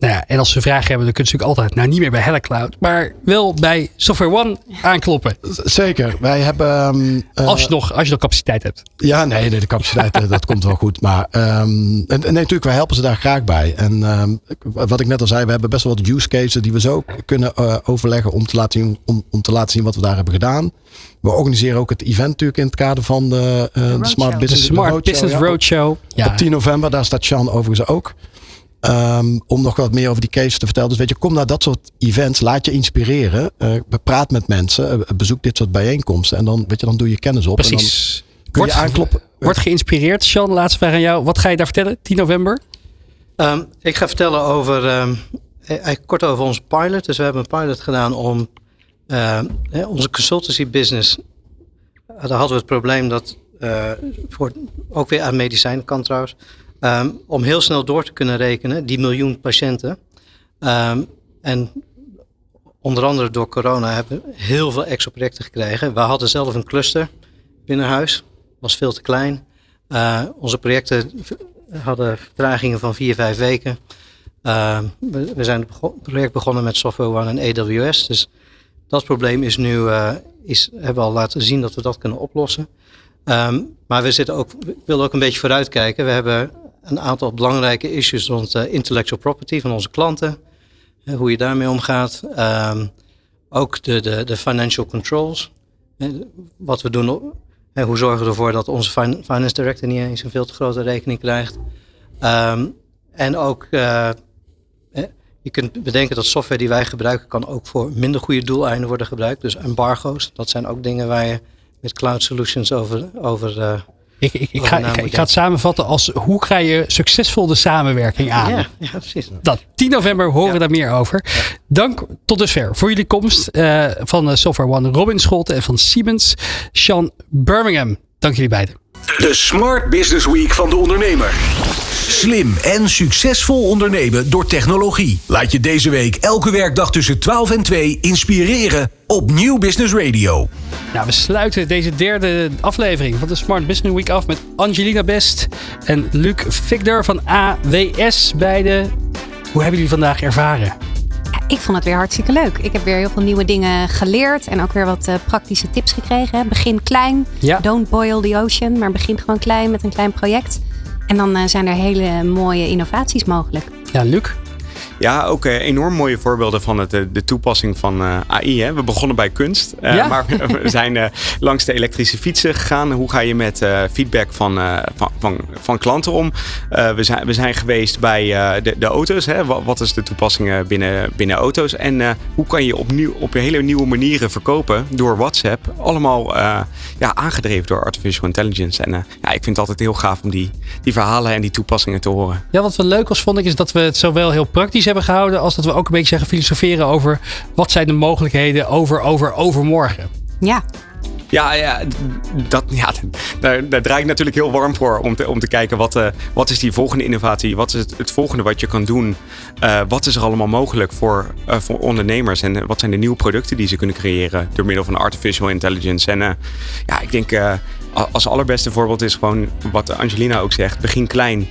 [SPEAKER 2] Nou ja, en als ze vragen hebben, dan kunnen ze natuurlijk altijd, nou niet meer bij HelloCloud, maar wel bij Software One aankloppen.
[SPEAKER 8] Zeker. Wij hebben. ehm, eh,
[SPEAKER 2] Als je nog, als je nog capaciteit hebt.
[SPEAKER 8] Ja, nee, nee de capaciteit, eh, dat <laughs> komt wel goed. Maar ehm, en, nee, natuurlijk, wij helpen ze daar graag bij. En ehm, wat ik net al zei, we hebben best wel wat use cases die we zo kunnen eh, overleggen om te, laten zien, om, om te laten zien wat we daar hebben gedaan. We organiseren ook het event natuurlijk in het kader van de, de Smart
[SPEAKER 2] De
[SPEAKER 8] Business,
[SPEAKER 2] Smart
[SPEAKER 8] Roadshow,
[SPEAKER 2] Business
[SPEAKER 8] ja.
[SPEAKER 2] Roadshow. Ja,
[SPEAKER 8] Op 10 november, daar staat Sean overigens ook. Ehm, om nog wat meer over die case te vertellen. Dus weet je, kom naar dat soort events. Laat je inspireren. eh praat met mensen. eh, bezoek dit soort bijeenkomsten. En dan, weet je, dan doe je kennis op.
[SPEAKER 2] precies.
[SPEAKER 8] En dan kun je
[SPEAKER 2] Wordt-
[SPEAKER 8] aankloppen.
[SPEAKER 2] Wordt geïnspireerd. Sean, laatste vraag aan jou. Wat ga je daar vertellen? 10 november?
[SPEAKER 9] Ehm, ik ga vertellen over, eigenlijk kort over onze pilot. Dus we hebben een pilot gedaan om hè, onze consultancy business. daar hadden we het probleem dat, eh, voor, ook weer aan medicijnenkant trouwens, ehm, om heel snel door te kunnen rekenen, die miljoen patiënten. Ehm, en onder andere door corona hebben we heel veel extra projecten gekregen. We hadden zelf een cluster binnen huis, was veel te klein. Eh, onze projecten hadden vertragingen van vier, vijf weken. Uh, we, zijn het project begonnen met Software One en AWS. Dus dat probleem is nu, uh, is, hebben we al laten zien dat we dat kunnen oplossen. Um, maar we zitten ook, willen ook een beetje vooruitkijken. We hebben een aantal belangrijke issues rond uh, intellectual property van onze klanten. Uh, hoe je daarmee omgaat. Um, ook de, de, de financial controls. wat we doen en hoe zorgen we ervoor dat onze finance director niet eens een veel te grote rekening krijgt? Um, en ook, je kunt bedenken dat software die wij gebruiken kan ook voor minder goede doeleinden worden gebruikt. Dus embargo's, dat zijn ook dingen waar je met cloud solutions over. over
[SPEAKER 2] ik, ik, ik, ga, ik, ik, ga, het samenvatten als hoe krijg je succesvol de samenwerking aan?
[SPEAKER 9] Ja, ja precies.
[SPEAKER 2] Dat 10 november horen we daar meer over. Dank tot dusver voor jullie komst uh, van Software One Robin Scholten en van Siemens, Sean Birmingham. Dank jullie beiden.
[SPEAKER 1] De Smart Business Week van de ondernemer. Slim en succesvol ondernemen door technologie. Laat je deze week elke werkdag tussen 12 en 2 inspireren op Nieuw Business Radio.
[SPEAKER 2] Nou, we sluiten deze derde aflevering van de Smart Business Week af met Angelina Best en Luc Victor van AWS. Beide. Hoe hebben jullie vandaag ervaren?
[SPEAKER 4] Ik vond het weer hartstikke leuk. Ik heb weer heel veel nieuwe dingen geleerd en ook weer wat uh, praktische tips gekregen. Begin klein,
[SPEAKER 2] ja.
[SPEAKER 4] don't boil the ocean, maar begin gewoon klein met een klein project. En dan uh, zijn er hele mooie innovaties mogelijk.
[SPEAKER 2] Ja, Luc?
[SPEAKER 3] Ja, ook uh, enorm mooie voorbeelden van het, de toepassing van uh, AI. Hè. We begonnen bij kunst,
[SPEAKER 2] ja?
[SPEAKER 3] maar we zijn langs de elektrische fietsen gegaan. Hoe ga je met feedback van, van, van, van, klanten om? we, zijn, we zijn geweest bij de, de, auto's. Hè. Wat, wat, is de toepassing binnen, binnen auto's? En hoe kan je op, nieuw, op hele nieuwe manieren verkopen door WhatsApp? Allemaal ja, aangedreven door artificial intelligence. En ja, ik vind het altijd heel gaaf om die, die verhalen en die toepassingen te horen.
[SPEAKER 2] Ja, wat wel leuk was, vond ik, is dat we het zowel heel praktisch hebben gehouden. als dat we ook een beetje zeggen filosoferen over wat zijn de mogelijkheden over, over, overmorgen.
[SPEAKER 4] Ja.
[SPEAKER 3] Ja, ja, dat, ja daar, draai ik natuurlijk heel warm voor om te, om te kijken wat, uh, wat is die volgende innovatie, wat is het, volgende wat je kan doen, uh, wat is er allemaal mogelijk voor, uh, voor ondernemers en wat zijn de nieuwe producten die ze kunnen creëren door middel van artificial intelligence. En ja, ik denk als allerbeste voorbeeld is gewoon wat Angelina ook zegt, begin klein,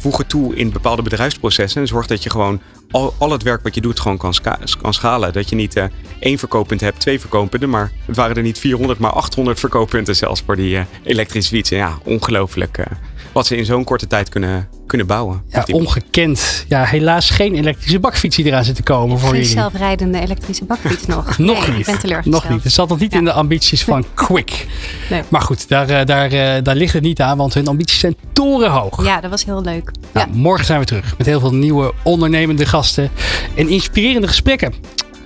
[SPEAKER 3] voeg het toe in bepaalde bedrijfsprocessen en zorg dat je gewoon al, het werk wat je doet gewoon kan, kan schalen. Dat je niet uh, één verkooppunt hebt, twee verkooppunten, maar het waren er niet 400, maar 800 verkooppunten zelfs voor die uh, elektrische fietsen. Ja, ongelooflijk uh, wat ze in zo'n korte tijd kunnen, kunnen bouwen.
[SPEAKER 2] Ja, ongekend. Ja, helaas geen elektrische bakfiets die eraan zit te komen voor
[SPEAKER 4] geen
[SPEAKER 2] jullie.
[SPEAKER 4] zelfrijdende elektrische bakfiets <laughs> nog.
[SPEAKER 2] nog
[SPEAKER 4] nee,
[SPEAKER 2] niet.
[SPEAKER 4] Ik ben teleurgesteld.
[SPEAKER 2] Nog niet. Het zat nog niet ja. in de ambities van <laughs> Quick.
[SPEAKER 4] nee.
[SPEAKER 2] Maar goed, daar, daar, daar ligt het niet aan, want hun ambities zijn torenhoog.
[SPEAKER 4] Ja, dat was heel leuk.
[SPEAKER 2] Nou,
[SPEAKER 4] ja.
[SPEAKER 2] Morgen zijn we terug met heel veel nieuwe ondernemende gasten en inspirerende gesprekken.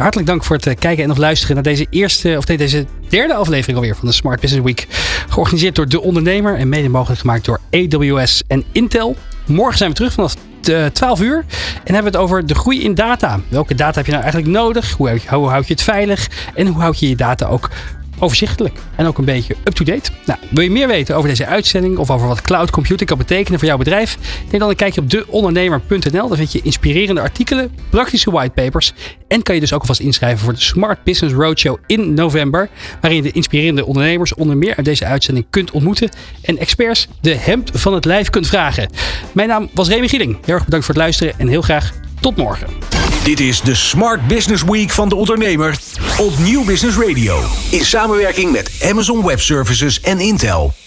[SPEAKER 2] Hartelijk dank voor het kijken en of luisteren naar deze eerste, of nee, deze derde aflevering alweer van de Smart Business Week. Georganiseerd door De Ondernemer en mede mogelijk gemaakt door AWS en Intel. Morgen zijn we terug vanaf 12 uur en hebben we het over de groei in data. Welke data heb je nou eigenlijk nodig? Hoe, hoe houd je het veilig? En hoe houd je je data ook overzichtelijk en ook een beetje up-to-date. Nou, wil je meer weten over deze uitzending of over wat cloud computing kan betekenen voor jouw bedrijf? Neem dan een kijkje op deondernemer.nl. Daar vind je inspirerende artikelen, praktische whitepapers en kan je dus ook alvast inschrijven voor de Smart Business Roadshow in november, waarin je de inspirerende ondernemers onder meer uit deze uitzending kunt ontmoeten en experts de hemd van het lijf kunt vragen. Mijn naam was Remy Gieling. Heel erg bedankt voor het luisteren en heel graag Tot morgen.
[SPEAKER 1] Dit is de Smart Business Week van de ondernemer op Nieuw Business Radio. In samenwerking met Amazon Web Services en Intel.